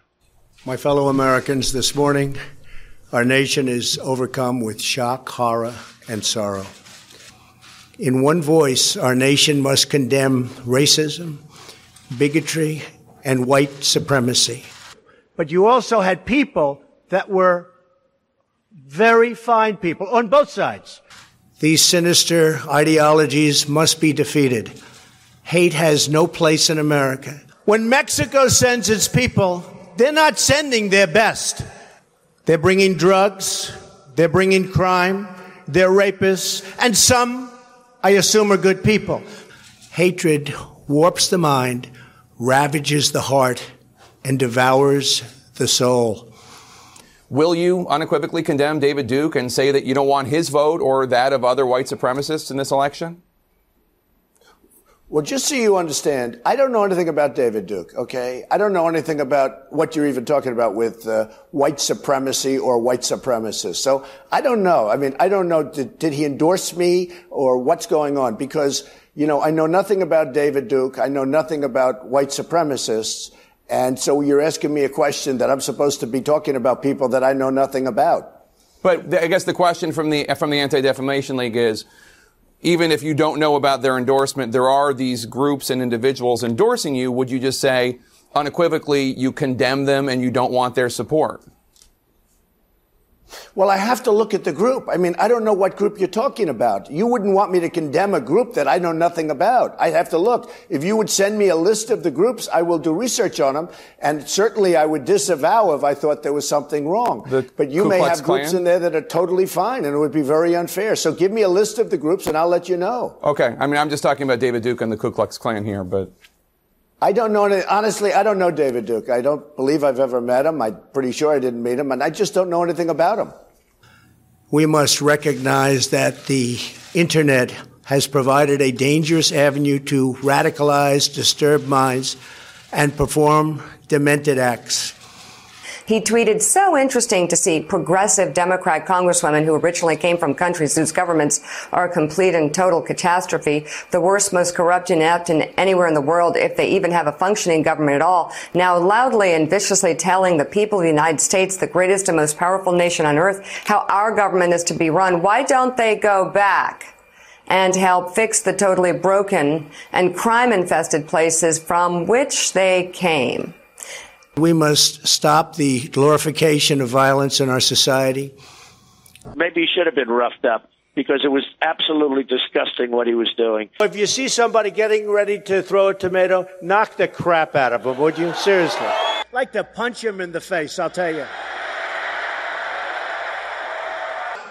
My fellow Americans, this morning, our nation is overcome with shock, horror, and sorrow. In one voice, our nation must condemn racism, bigotry, and white supremacy. But you also had people that were very fine people on both sides. These sinister ideologies must be defeated. Hate has no place in America. When Mexico sends its people, they're not sending their best. They're bringing drugs, they're bringing crime, they're rapists, and some, I assume, are good people. Hatred warps the mind, ravages the heart, and devours the soul. Will you unequivocally condemn David Duke and say that you don't want his vote or that of other white supremacists in this election? Well, just so you understand, I don't know anything about David Duke, okay? I don't know anything about what you're even talking about with uh, white supremacy or white supremacists. So I don't know. I mean, I don't know, did, did he endorse me or what's going on? Because, you know, I know nothing about David Duke. I know nothing about white supremacists. And so you're asking me a question that I'm supposed to be talking about people that I know nothing about. But I guess the question from the from the Anti Defamation League is, even if you don't know about their endorsement, there are these groups and individuals endorsing you. Would you just say unequivocally you condemn them and you don't want their support? Well, I have to look at the group. I mean, I don't know what group you're talking about. You wouldn't want me to condemn a group that I know nothing about. I have to look. If you would send me a list of the groups, I will do research on them. And certainly I would disavow if I thought there was something wrong. The but you Ku may Klux have groups in there that are totally fine and it would be very unfair. So give me a list of the groups and I'll let you know. Okay. I mean, I'm just talking about David Duke and the Ku Klux Klan here, but. I don't know. Honestly, I don't know David Duke. I don't believe I've ever met him. I'm pretty sure I didn't meet him, and I just don't know anything about him. We must recognize that the internet has provided a dangerous avenue to radicalize disturbed minds and perform demented acts. He tweeted, so interesting to see progressive Democrat congresswomen who originally came from countries whose governments are a complete and total catastrophe, the worst, most corrupt, inept in anywhere in the world, if they even have a functioning government at all, now loudly and viciously telling the people of the United States, the greatest and most powerful nation on earth, how our government is to be run. Why don't they go back? and help fix the totally broken and crime infested places from which they came. We must stop the glorification of violence in our society. Maybe he should have been roughed up because it was absolutely disgusting what he was doing. If you see somebody getting ready to throw a tomato, knock the crap out of them, would you? Seriously. Like to punch him in the face, I'll tell you.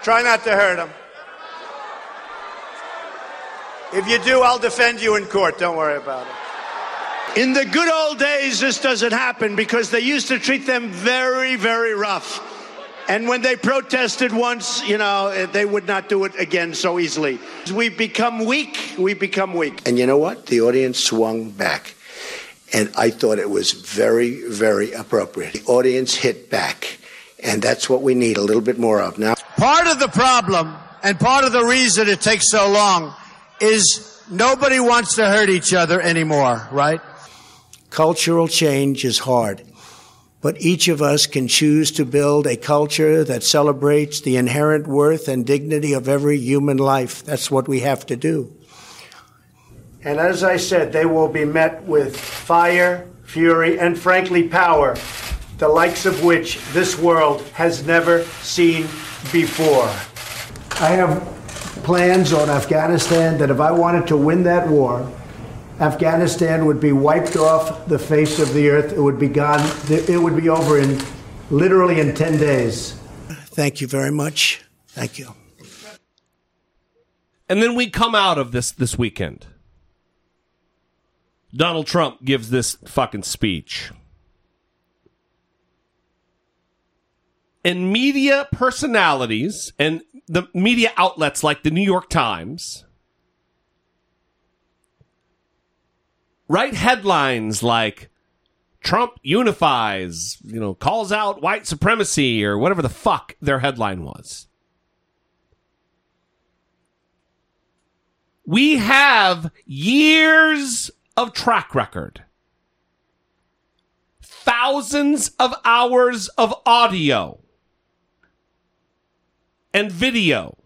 Try not to hurt him. If you do, I'll defend you in court. Don't worry about it. In the good old days, this doesn't happen because they used to treat them very, very rough. And when they protested once, you know, eh, they would not do it again so easily. We've become weak, We've become weak. And you know what? The audience swung back. And I thought it was very, very appropriate. The audience hit back. And that's what we need a little bit more of. Now, part of the problem and part of the reason it takes so long is nobody wants to hurt each other anymore, right? Cultural change is hard, but each of us can choose to build a culture that celebrates the inherent worth and dignity of every human life. That's what we have to do. And as I said, they will be met with fire, fury, and frankly, power, the likes of which this world has never seen before. I have plans on Afghanistan that if I wanted to win that war, Afghanistan would be wiped off the face of the earth. It would be gone. It would be over in literally in 10 days. Thank you very much. Thank you. And then we come out of this this weekend. Donald Trump gives this fucking speech. And media personalities and the media outlets like the New York Times write headlines like Trump unifies, you know, calls out white supremacy or whatever the fuck their headline was. We have years of track record. Thousands of hours of audio and video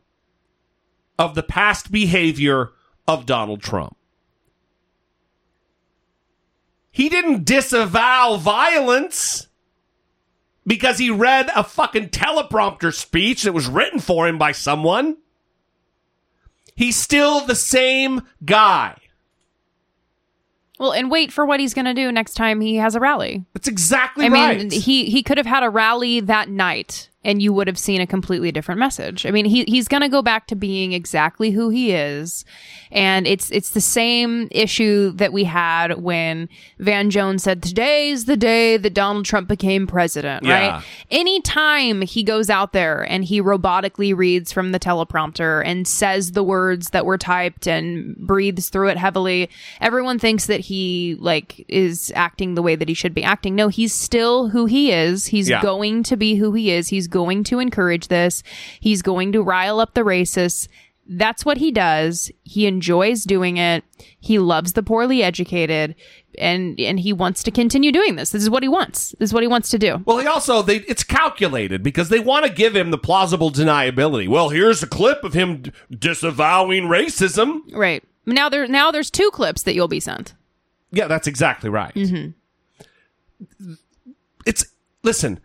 of the past behavior of Donald Trump. He didn't disavow violence because he read a fucking teleprompter speech that was written for him by someone. He's still the same guy. Well, and wait for what he's going to do next time he has a rally. That's exactly I right. mean, he he could have had a rally that night and you would have seen a completely different message. I mean, he he's going to go back to being exactly who he is. And it's it's the same issue that we had when Van Jones said today's the day that Donald Trump became president, Yeah. right? Anytime he goes out there and he robotically reads from the teleprompter and says the words that were typed and breathes through it heavily, everyone thinks that he like is acting the way that he should be acting. No, he's still who he is. He's Yeah. going to be who he is. He's going to encourage this. He's going to rile up the racists. That's what he does. He enjoys doing it. He loves the poorly educated and and he wants to continue doing this. This is what he wants. This is what he wants to do. Well, he also they it's calculated because they want to give him the plausible deniability. Well, here's a clip of him disavowing racism. Right. Now there now there's two clips that you'll be sent. Yeah, that's exactly right. Mm-hmm. It's listen.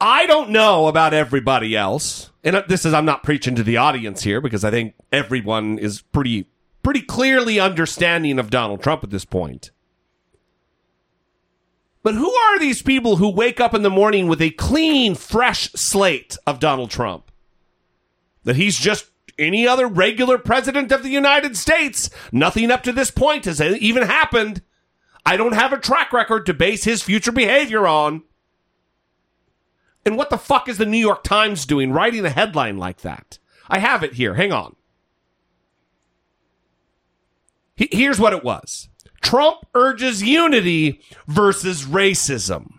I don't know about everybody else, and uh, this is I'm not preaching to the audience here because I think everyone is pretty pretty clearly understanding of Donald Trump at this point. But who are these people who wake up in the morning with a clean, fresh slate of Donald Trump? That he's just any other regular president of the United States. Nothing up to this point has even happened. I don't have a track record to base his future behavior on. And what the fuck is the New York Times doing writing a headline like that? I have it here. Hang on. He- Here's what it was Trump urges unity versus racism.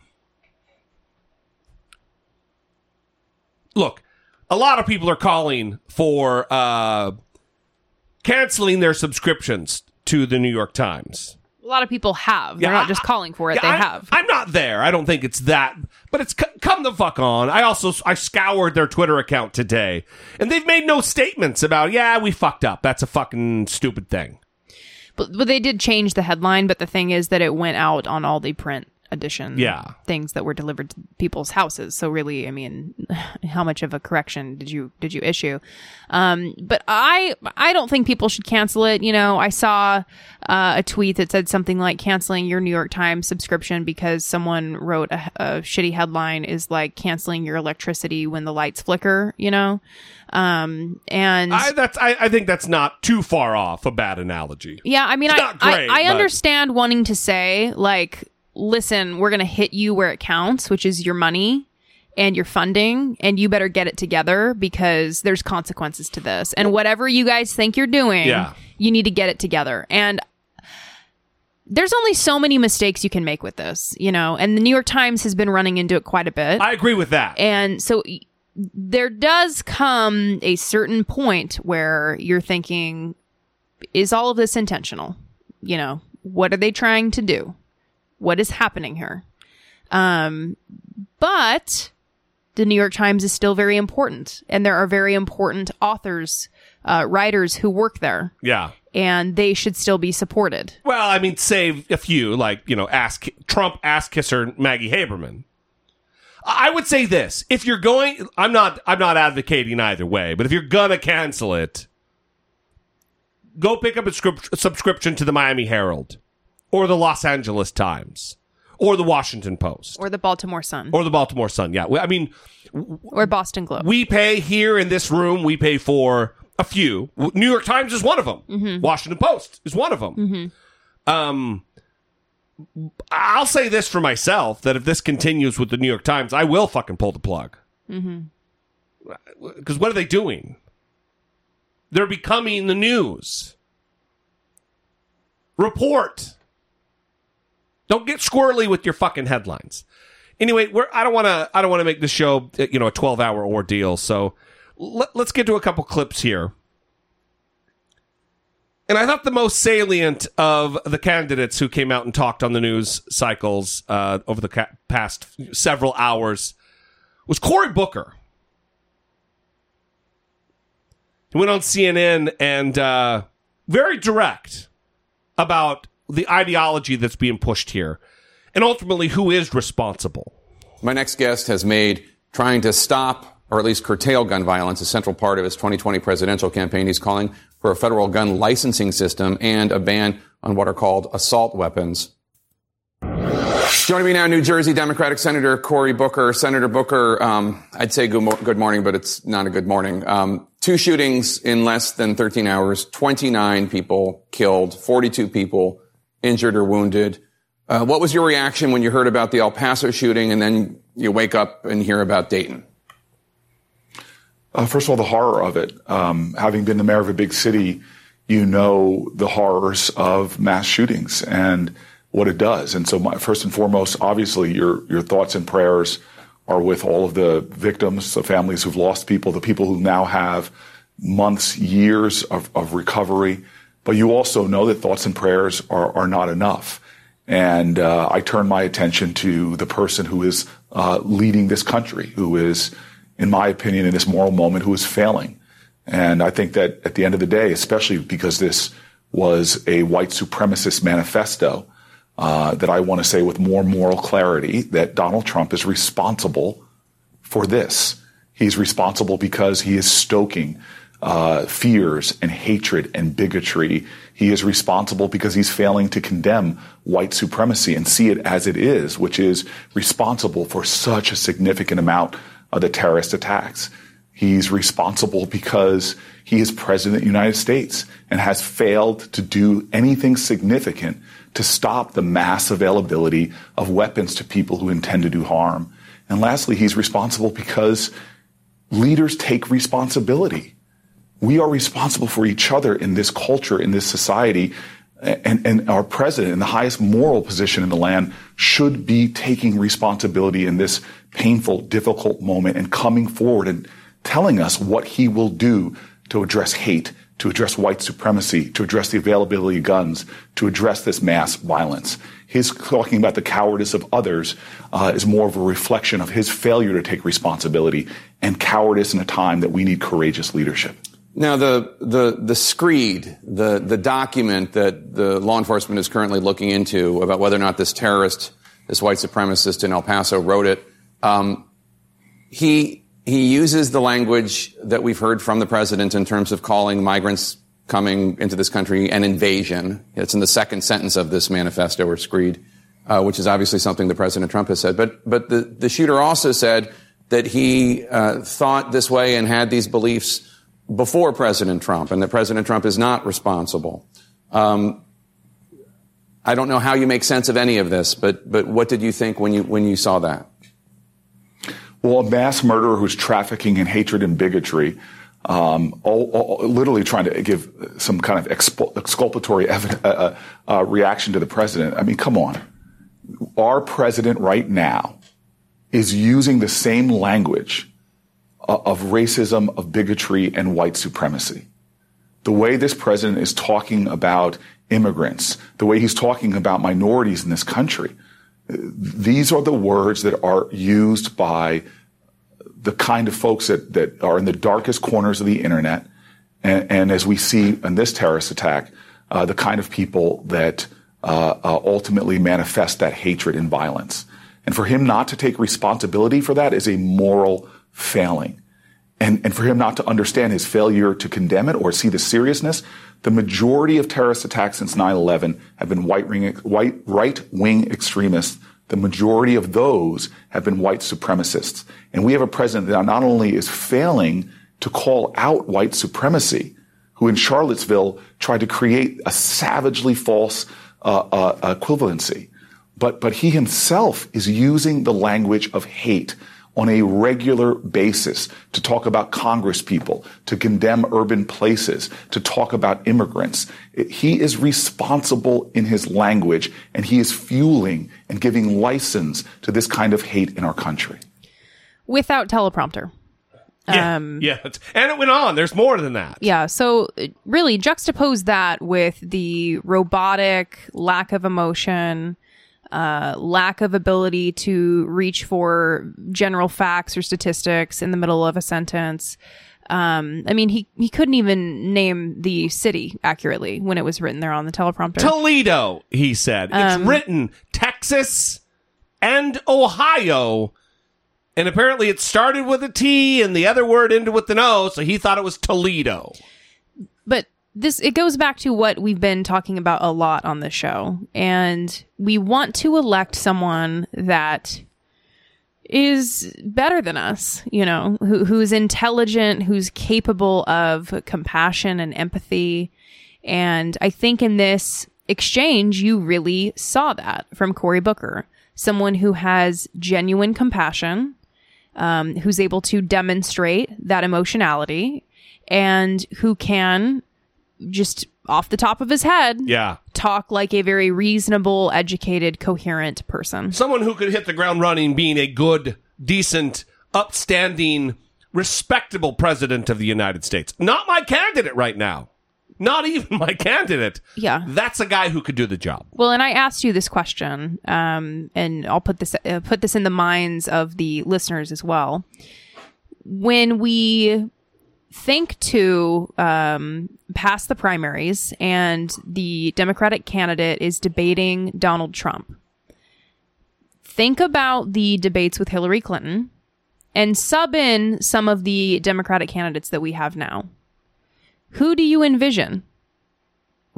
Look, a lot of people are calling for uh, canceling their subscriptions to the New York Times. A lot of people have. They're Yeah, not just calling for it. Yeah, they I- have. I'm not there. I don't think it's that, but it's c- come the fuck on. I also I scoured their Twitter account today, and they've made no statements about yeah we fucked up. That's a fucking stupid thing. But, but they did change the headline. But the thing is that it went out on all the print edition Yeah. things that were delivered to people's houses. So really, I mean, how much of a correction did you did you issue? Um, but I I don't think people should cancel it. You know, I saw uh, a tweet that said something like canceling your New York Times subscription because someone wrote a, a shitty headline is like canceling your electricity when the lights flicker. You know. Um, and I that's I, I think that's not too far off a bad analogy. Yeah, I mean, It's I, not great, I, I understand wanting to say, like, listen, we're going to hit you where it counts, which is your money and your funding, and you better get it together because there's consequences to this. And whatever you guys think you're doing, Yeah. you need to get it together. And there's only so many mistakes you can make with this, you know, and the New York Times has been running into it quite a bit. I agree with that. And so there does come a certain point where you're thinking, is all of this intentional? You know, what are they trying to do? What is happening here? Um, but the New York Times is still very important, and there are very important authors, uh, writers who work there, Yeah. and they should still be supported. Well, I mean, save a few, like you know, ask Trump, ass kisser Maggie Haberman. I would say this: if you're going, I'm not, I'm not advocating either way, but if you're gonna cancel it, go pick up a, script, a subscription to the Miami Herald or the Los Angeles Times or the Washington Post Or the Baltimore Sun. or the Baltimore Sun. Yeah, I mean, Or Boston Globe. we pay here in this room. We pay for a few. New York Times is one of them. Mhm. Washington Post is one of them. hmm Um, I'll say this for myself: that if this continues with the New York Times, I will fucking pull the plug. hmm Because what are they doing? They're becoming the news. Report. Don't get squirrely with your fucking headlines. Anyway, we're, I don't want to. I don't want to make this show, you know, a twelve-hour ordeal. So let, let's get to a couple clips here. And I thought the most salient of the candidates who came out and talked on the news cycles uh, over the ca- past several hours was Cory Booker. He went on CNN and uh, very direct about the ideology that's being pushed here, and ultimately who is responsible. My next guest has made trying to stop or at least curtail gun violence a central part of his 2020 presidential campaign. He's calling for a federal gun licensing system and a ban on what are called assault weapons. Joining me now, New Jersey Democratic Senator Cory Booker. Senator Booker, um, I'd say good, mo- good morning, but it's not a good morning. Um, two shootings in less than 13 hours, 29 people killed, 42 people injured or wounded. Uh, what was your reaction when you heard about the El Paso shooting and then you wake up and hear about Dayton? Uh, first of all, the horror of it. Um, having been the mayor of a big city, you know the horrors of mass shootings and what it does. And so, my, first and foremost, obviously, your your thoughts and prayers are with all of the victims, the families who've lost people, the people who now have months, years of, of recovery. But you also know that thoughts and prayers are, are not enough. And uh, I turn my attention to the person who is uh, leading this country, who is, in my opinion, in this moral moment, who is failing. And I think that at the end of the day, especially because this was a white supremacist manifesto, uh, that I want to say with more moral clarity that Donald Trump is responsible for this. He's responsible because he is stoking uh, fears and hatred and bigotry. He is responsible because he's failing to condemn white supremacy and see it as it is, which is responsible for such a significant amount of the terrorist attacks. He's responsible because he is president of the United States and has failed to do anything significant to stop the mass availability of weapons to people who intend to do harm. And lastly, he's responsible because leaders take responsibility. We are responsible for each other in this culture, in this society. And, and our president, in the highest moral position in the land, should be taking responsibility in this painful, difficult moment and coming forward and telling us what he will do to address hate, to address white supremacy, to address the availability of guns, to address this mass violence. His talking about the cowardice of others uh, is more of a reflection of his failure to take responsibility and cowardice in a time that we need courageous leadership. Now, the, the, the screed, the, the document that the law enforcement is currently looking into about whether or not this terrorist, this white supremacist in El Paso wrote it, um, he, he uses the language that we've heard from the president in terms of calling migrants coming into this country an invasion. It's in the second sentence of this manifesto or screed, uh, which is obviously something that President Trump has said. But, but the, the shooter also said that he uh, thought this way and had these beliefs before President Trump, and that President Trump is not responsible. Um, I don't know how you make sense of any of this, but but what did you think when you when you saw that? Well, a mass murderer who's trafficking in hatred and bigotry, um, all, all, literally trying to give some kind of expo- exculpatory evidence, uh, uh, reaction to the president. I mean, come on. Our president right now is using the same language of racism, of bigotry, and white supremacy. The way this president is talking about immigrants, the way he's talking about minorities in this country, these are the words that are used by the kind of folks that, that are in the darkest corners of the internet. And, and as we see in this terrorist attack, uh, the kind of people that uh, uh, ultimately manifest that hatred and violence. And for him not to take responsibility for that is a moral failing. and, and for him not to understand his failure to condemn it or see the seriousness, the majority of terrorist attacks since 9-11 have been white wing, white, right-wing extremists. The majority of those have been white supremacists. And we have a president that not only is failing to call out white supremacy, who in Charlottesville tried to create a savagely false uh, uh, equivalency, but, but he himself is using the language of hate on a regular basis to talk about Congress people, to condemn urban places, to talk about immigrants. He is responsible in his language and he is fueling and giving license to this kind of hate in our country. Without teleprompter. Yeah, Um, yeah, and it went on. There's more than that. Yeah, so uh, really juxtapose that with the robotic lack of emotion, uh, lack of ability to reach for general facts or statistics in the middle of a sentence. Um, I mean, he, he couldn't even name the city accurately when it was written there on the teleprompter. Toledo, he said. It's Um, written Texas and Ohio. And apparently it started with a T and the other word ended with an O, so he thought it was Toledo. but this it goes back to what we've been talking about a lot on the show. And we want to elect someone that is better than us you know who, who's intelligent who's capable of compassion and empathy. And i think in this exchange you really saw that from cory booker someone who has genuine compassion um, who's able to demonstrate that emotionality and who can just off the top of his head Yeah. talk like a very reasonable educated coherent person Someone who could hit the ground running being a good, decent, upstanding, respectable president of the United States. Not my candidate right now. Not even my candidate. Yeah. That's a guy who could do the job. well and i asked you this question um, and i'll put this uh, put this in the minds of the listeners as well when we think to um, pass the primaries and the democratic candidate is debating donald trump. Think about the debates with hillary clinton and sub in some of the democratic candidates that we have now. Who do you envision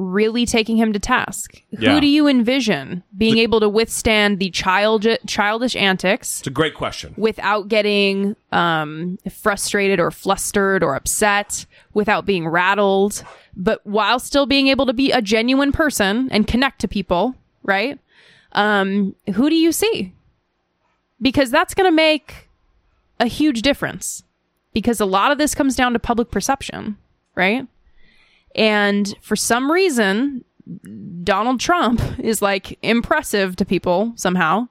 really taking him to task? Yeah. Who do you envision being able to withstand the child childish antics It's a great question. without getting um, frustrated or flustered or upset, without being rattled, but while still being able to be a genuine person and connect to people, right? Um, who do you see? Because that's going to make a huge difference. Because a lot of this comes down to public perception, right? And for some reason, Donald Trump is like impressive to people somehow.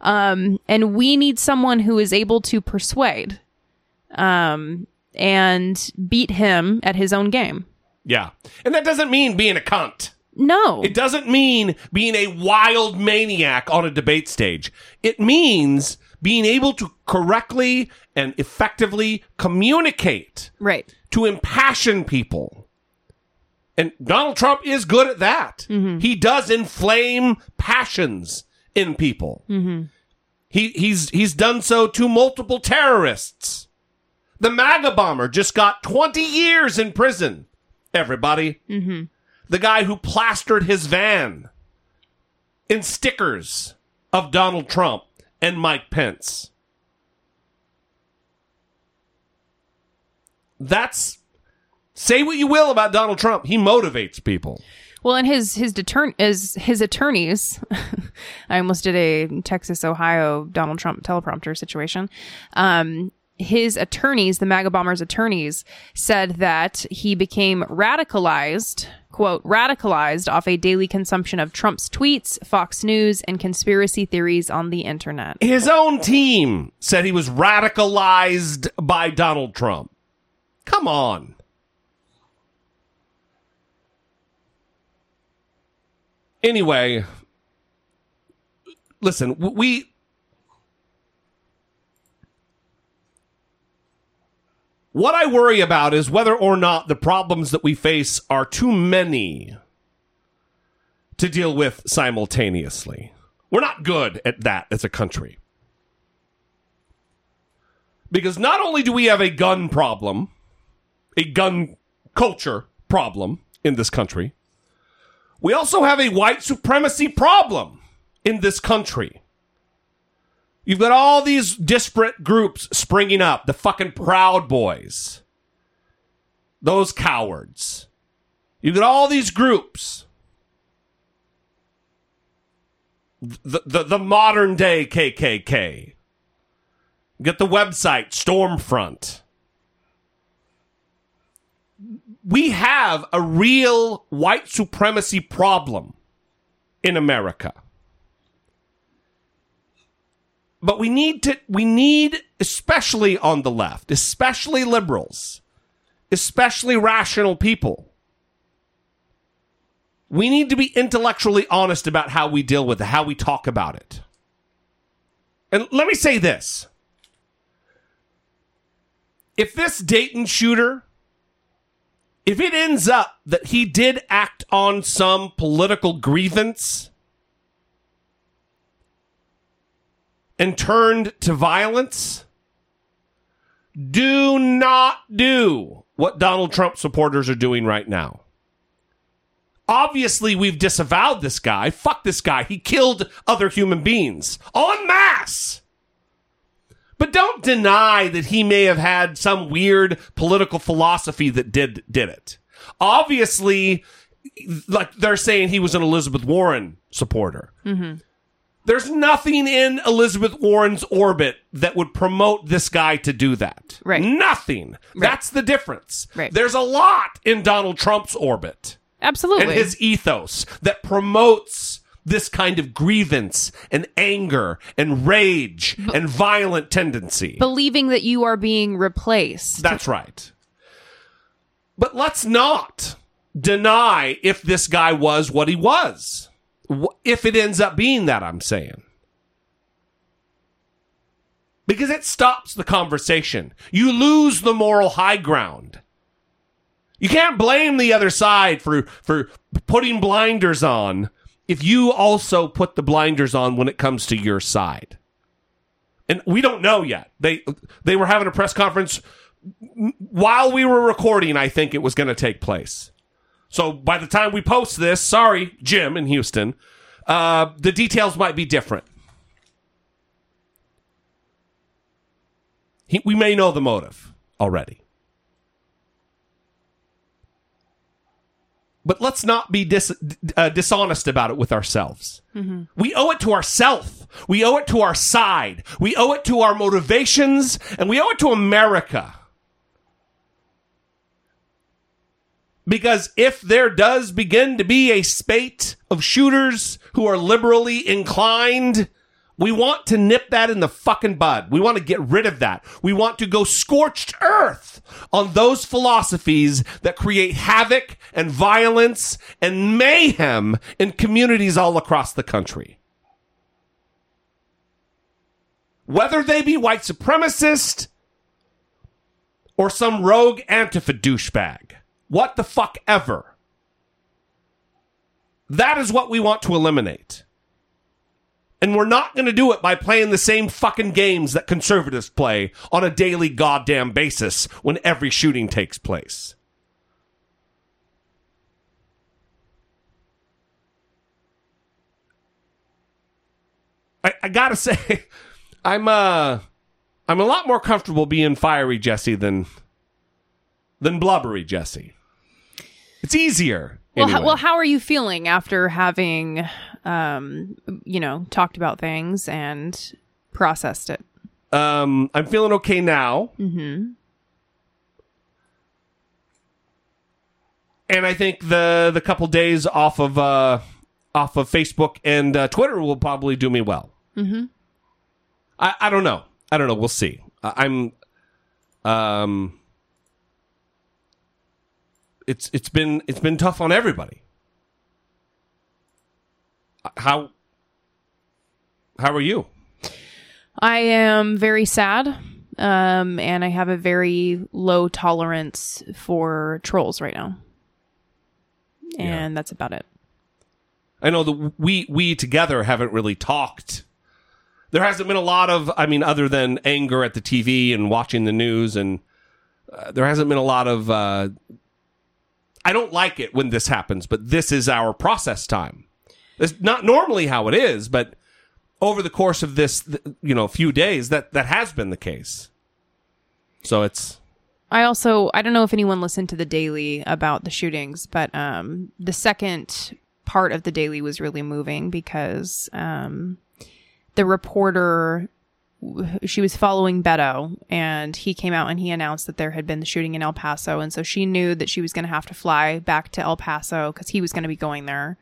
Um, and we need someone who is able to persuade um, and beat him at his own game. Yeah. And that doesn't mean being a cunt. No. It doesn't mean being a wild maniac on a debate stage. It means being able to correctly and effectively communicate. Right. To impassion people. And Donald Trump is good at that. He does inflame passions in people. Mm-hmm. He he's he's done so to multiple terrorists. The MAGA bomber just got 20 years in prison. Everybody. Mm-hmm. The guy who plastered his van in stickers of Donald Trump and Mike Pence. That's say what you will about Donald Trump. He motivates people. Well, and his his deter- is his attorneys. I almost did a Texas Ohio Donald Trump teleprompter situation. Um, his attorneys, the MAGA bombers' attorneys, said that he became radicalized, quote, radicalized off a daily consumption of Trump's tweets, Fox News, and conspiracy theories on the internet. His own team said he was radicalized by Donald Trump. Come on. Anyway, listen, we What I worry about is whether or not the problems that we face are too many to deal with simultaneously. We're not good at that as a country. Because not only do we have a gun problem, a gun culture problem in this country, we also have a white supremacy problem in this country. You've got all these disparate groups springing up, the fucking Proud Boys, those cowards. You've got all these groups. The, the, the modern day KKK. Get the website Stormfront. We have a real white supremacy problem in America. But we need to, we need, especially on the left, especially liberals, especially rational people, we need to be intellectually honest about how we deal with it, how we talk about it. And let me say this. If this Dayton shooter, if it ends up that he did act on some political grievance and turned to violence, do not do what Donald Trump supporters are doing right now. Obviously, we've disavowed this guy. Fuck this guy. He killed other human beings en masse. But don't deny that he may have had some weird political philosophy that did did it. Obviously, like they're saying he was an Elizabeth Warren supporter. Mm-hmm. There's nothing in Elizabeth Warren's orbit that would promote this guy to do that. Right. Nothing. That's the difference. Right. There's a lot in Donald Trump's orbit Absolutely. and his ethos that promotes this kind of grievance and anger and rage and violent tendency. Believing that you are being replaced. That's right. But let's not deny if this guy was what he was. If it ends up being that, I'm saying. Because it stops the conversation. You lose the moral high ground. You can't blame the other side for, for putting blinders on if you also put the blinders on when it comes to your side. And we don't know yet. They they were having a press conference while we were recording, I think it was going to take place. So by the time we post this, sorry, Jim in Houston, uh, the details might be different. He, we may know the motive already. But let's not be dis, uh, dishonest about it with ourselves. Mm-hmm. We owe it to ourself. We owe it to our side. We owe it to our motivations, and we owe it to America. Because if there does begin to be a spate of shooters who are liberally inclined, we want to nip that in the fucking bud. We want to get rid of that. We want to go scorched earth on those philosophies that create havoc and violence and mayhem in communities all across the country. Whether they be white supremacist or some rogue Antifa douchebag. What the fuck ever. That is what we want to eliminate. And we're not going to do it by playing the same fucking games that conservatives play on a daily goddamn basis when every shooting takes place. I, I gotta say, I'm uh, I'm a lot more comfortable being fiery Jesse than than blubbery Jesse. It's easier. Well, how, well, how are you feeling after having, um, you know, talked about things and processed it? Um, I'm feeling okay now, Mm-hmm. and I think the the couple days off of uh, off of Facebook and uh, Twitter will probably do me well. Mm-hmm. I, I don't know. I don't know. We'll see. I, I'm um. It's it's been it's been tough on everybody. How how are you? I am very sad, um, and I have a very low tolerance for trolls right now, and that's about it. I know that we we together haven't really talked there hasn't been a lot of, I mean, other than anger at the TV and watching the news, and uh, there hasn't been a lot of. Uh, I don't like it when this happens, but this is our process time. It's not normally how it is, but over the course of this, you know, few days, that that has been the case. So it's I also I don't know if anyone listened to the daily about the shootings, but um, the second part of the daily was really moving because um, the reporter she was following Beto and he came out and he announced that there had been the shooting in El Paso and so she knew that she was going to have to fly back to El Paso cuz he was going to be going there.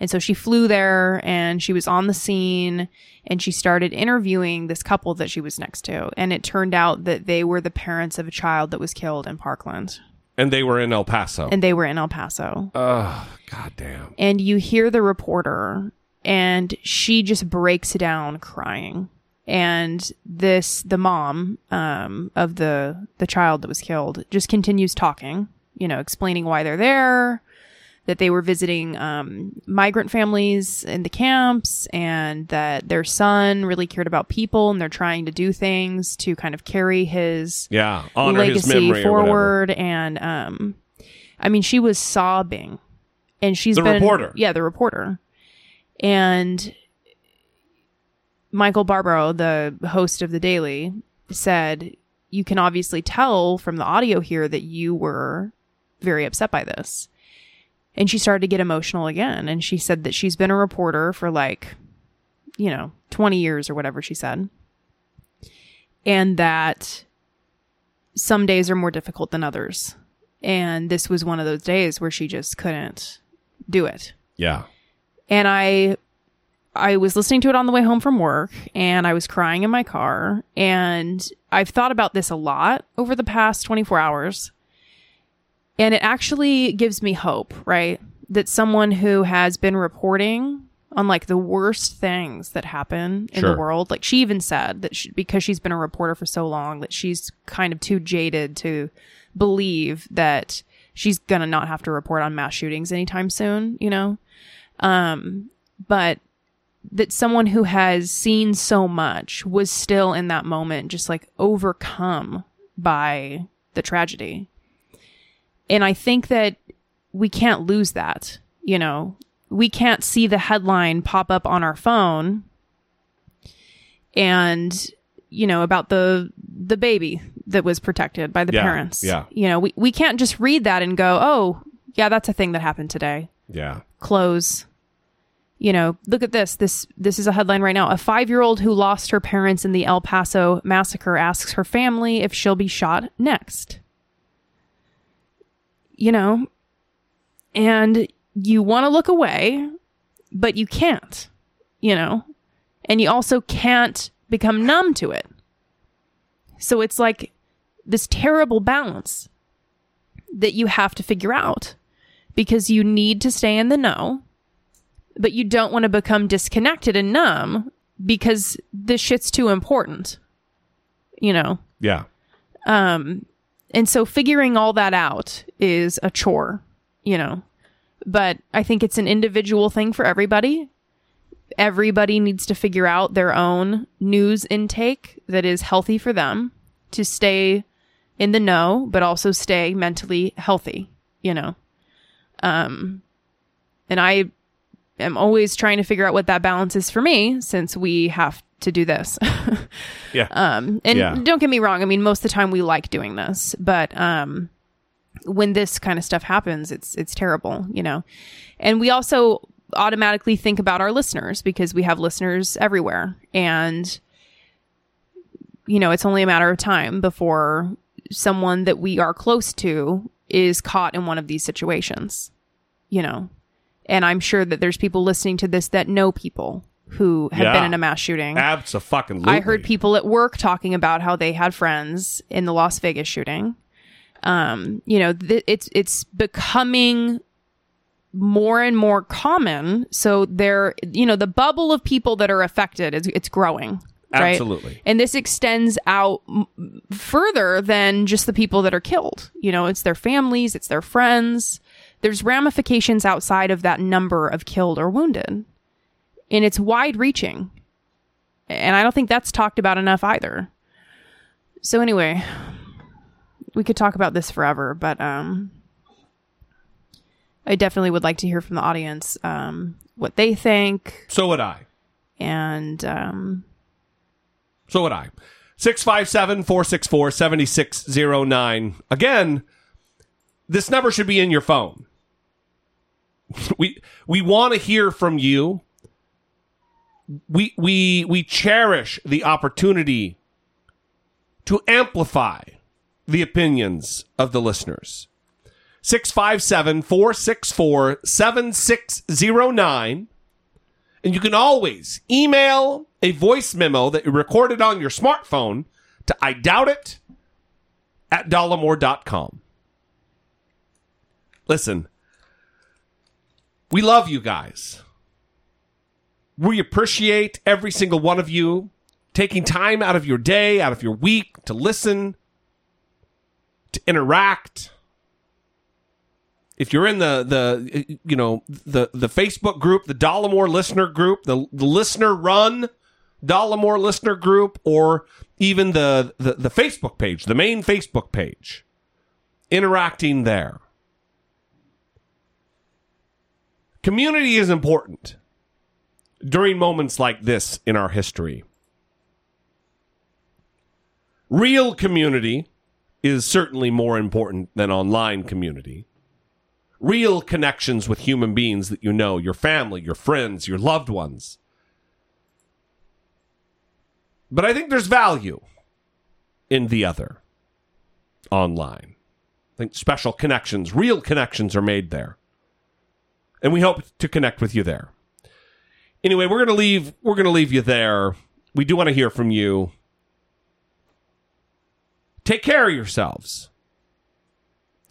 And so she flew there and she was on the scene and she started interviewing this couple that she was next to and it turned out that they were the parents of a child that was killed in Parkland and they were in El Paso. and they were in El Paso. oh, goddamn. And you hear the reporter and she just breaks down crying. And this the mom um of the the child that was killed just continues talking, you know, explaining why they're there, that they were visiting um, migrant families in the camps and that their son really cared about people and they're trying to do things to kind of carry his Yeah, honor his legacy or forward. And um i mean she was sobbing and she's The been reporter. yeah the reporter. And michael barbaro the host of the daily said you can obviously tell from the audio here that you were very upset by this and she started to get emotional again. And she said that she's been a reporter for like you know 20 years or whatever she said. And that some days are more difficult than others. And this was one of those days where she just couldn't do it. Yeah. and i i was listening to it on the way home from work and i was crying in my car. And i've thought about this a lot over the past 24 hours and it actually gives me hope right? That someone who has been reporting on like the worst things that happen in Sure. the world like she even said that she, because she's been a reporter for so long that she's kind of too jaded to believe that she's gonna not have to report on mass shootings anytime soon you know? Um but that someone who has seen so much was still in that moment just like overcome by the tragedy and i think that we can't lose that you know? We can't see the headline pop up on our phone and you know about the the baby that was protected by the Yeah, parents. yeah. you know we, we can't just read that and go oh yeah that's a thing that happened today. Yeah. close. You know look at this. This this is a headline right now. A five-year-old who lost her parents in the el paso massacre asks her family if she'll be shot next you know and you want to look away but you can't you know and you also can't become numb to it so it's like this terrible balance that you have to figure out because you need to stay in the know, but you don't want to become disconnected and numb because this shit's too important. You know? Yeah. Um and so figuring all that out is a chore, you know. But I think it's an individual thing for everybody. Everybody needs to figure out their own news intake that is healthy for them to stay in the know, but also stay mentally healthy, you know. Um and I am always trying to figure out what that balance is for me since we have to do this. Yeah. Um, and Yeah. don't get me wrong. I mean, most of the time we like doing this, but um, when this kind of stuff happens, it's it's terrible, you know. And we also automatically think about our listeners because we have listeners everywhere, and you know, it's only a matter of time before someone that we are close to is caught in one of these situations, you know. And I'm sure that there's people listening to this that know people who have been in a mass shooting. Absolutely. I heard people at work talking about how they had friends in the Las Vegas shooting. Um, you know, th- it's it's becoming more and more common. So there, you know, the bubble of people that are affected is it's growing. Right? Absolutely. And this extends out m- further than just the people that are killed. You know, it's their families, it's their friends. There's ramifications outside of that number of killed or wounded. And it's wide reaching And I don't think that's talked about enough either. So anyway, we could talk about this forever, but um I definitely would like to hear from the audience um what they think. So would I. And um So would I. 657 464 7609. Again, this number should be in your phone. we we want to hear from you. We we we cherish the opportunity to amplify the opinions of the listeners. 657 464 7609. And you can always email a voice memo that you recorded on your smartphone to I doubt it at dollemore.com. Listen, we love you guys. We appreciate every single one of you taking time out of your day, out of your week to listen, to interact. If you're in the the you know the the Facebook group, the Dollemore listener group, the, the listener run Dollemore listener group, or even the, the the Facebook page, the main Facebook page, interacting there. Community is important during moments like this in our history. Real community is certainly more important than online community. Real connections with human beings that you know, your family, your friends, your loved ones. But I think there's value in the other online. I think special connections, real connections are made there. And we hope to connect with you there. Anyway, we're to leave we're to leave you there. We do want to hear from you. Take care of yourselves.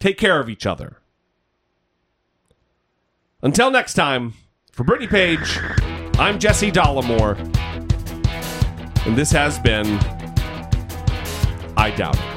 Take care of each other. Until next time, for Brittany Page, I'm Jesse Dollemore. And this has been I Doubt It.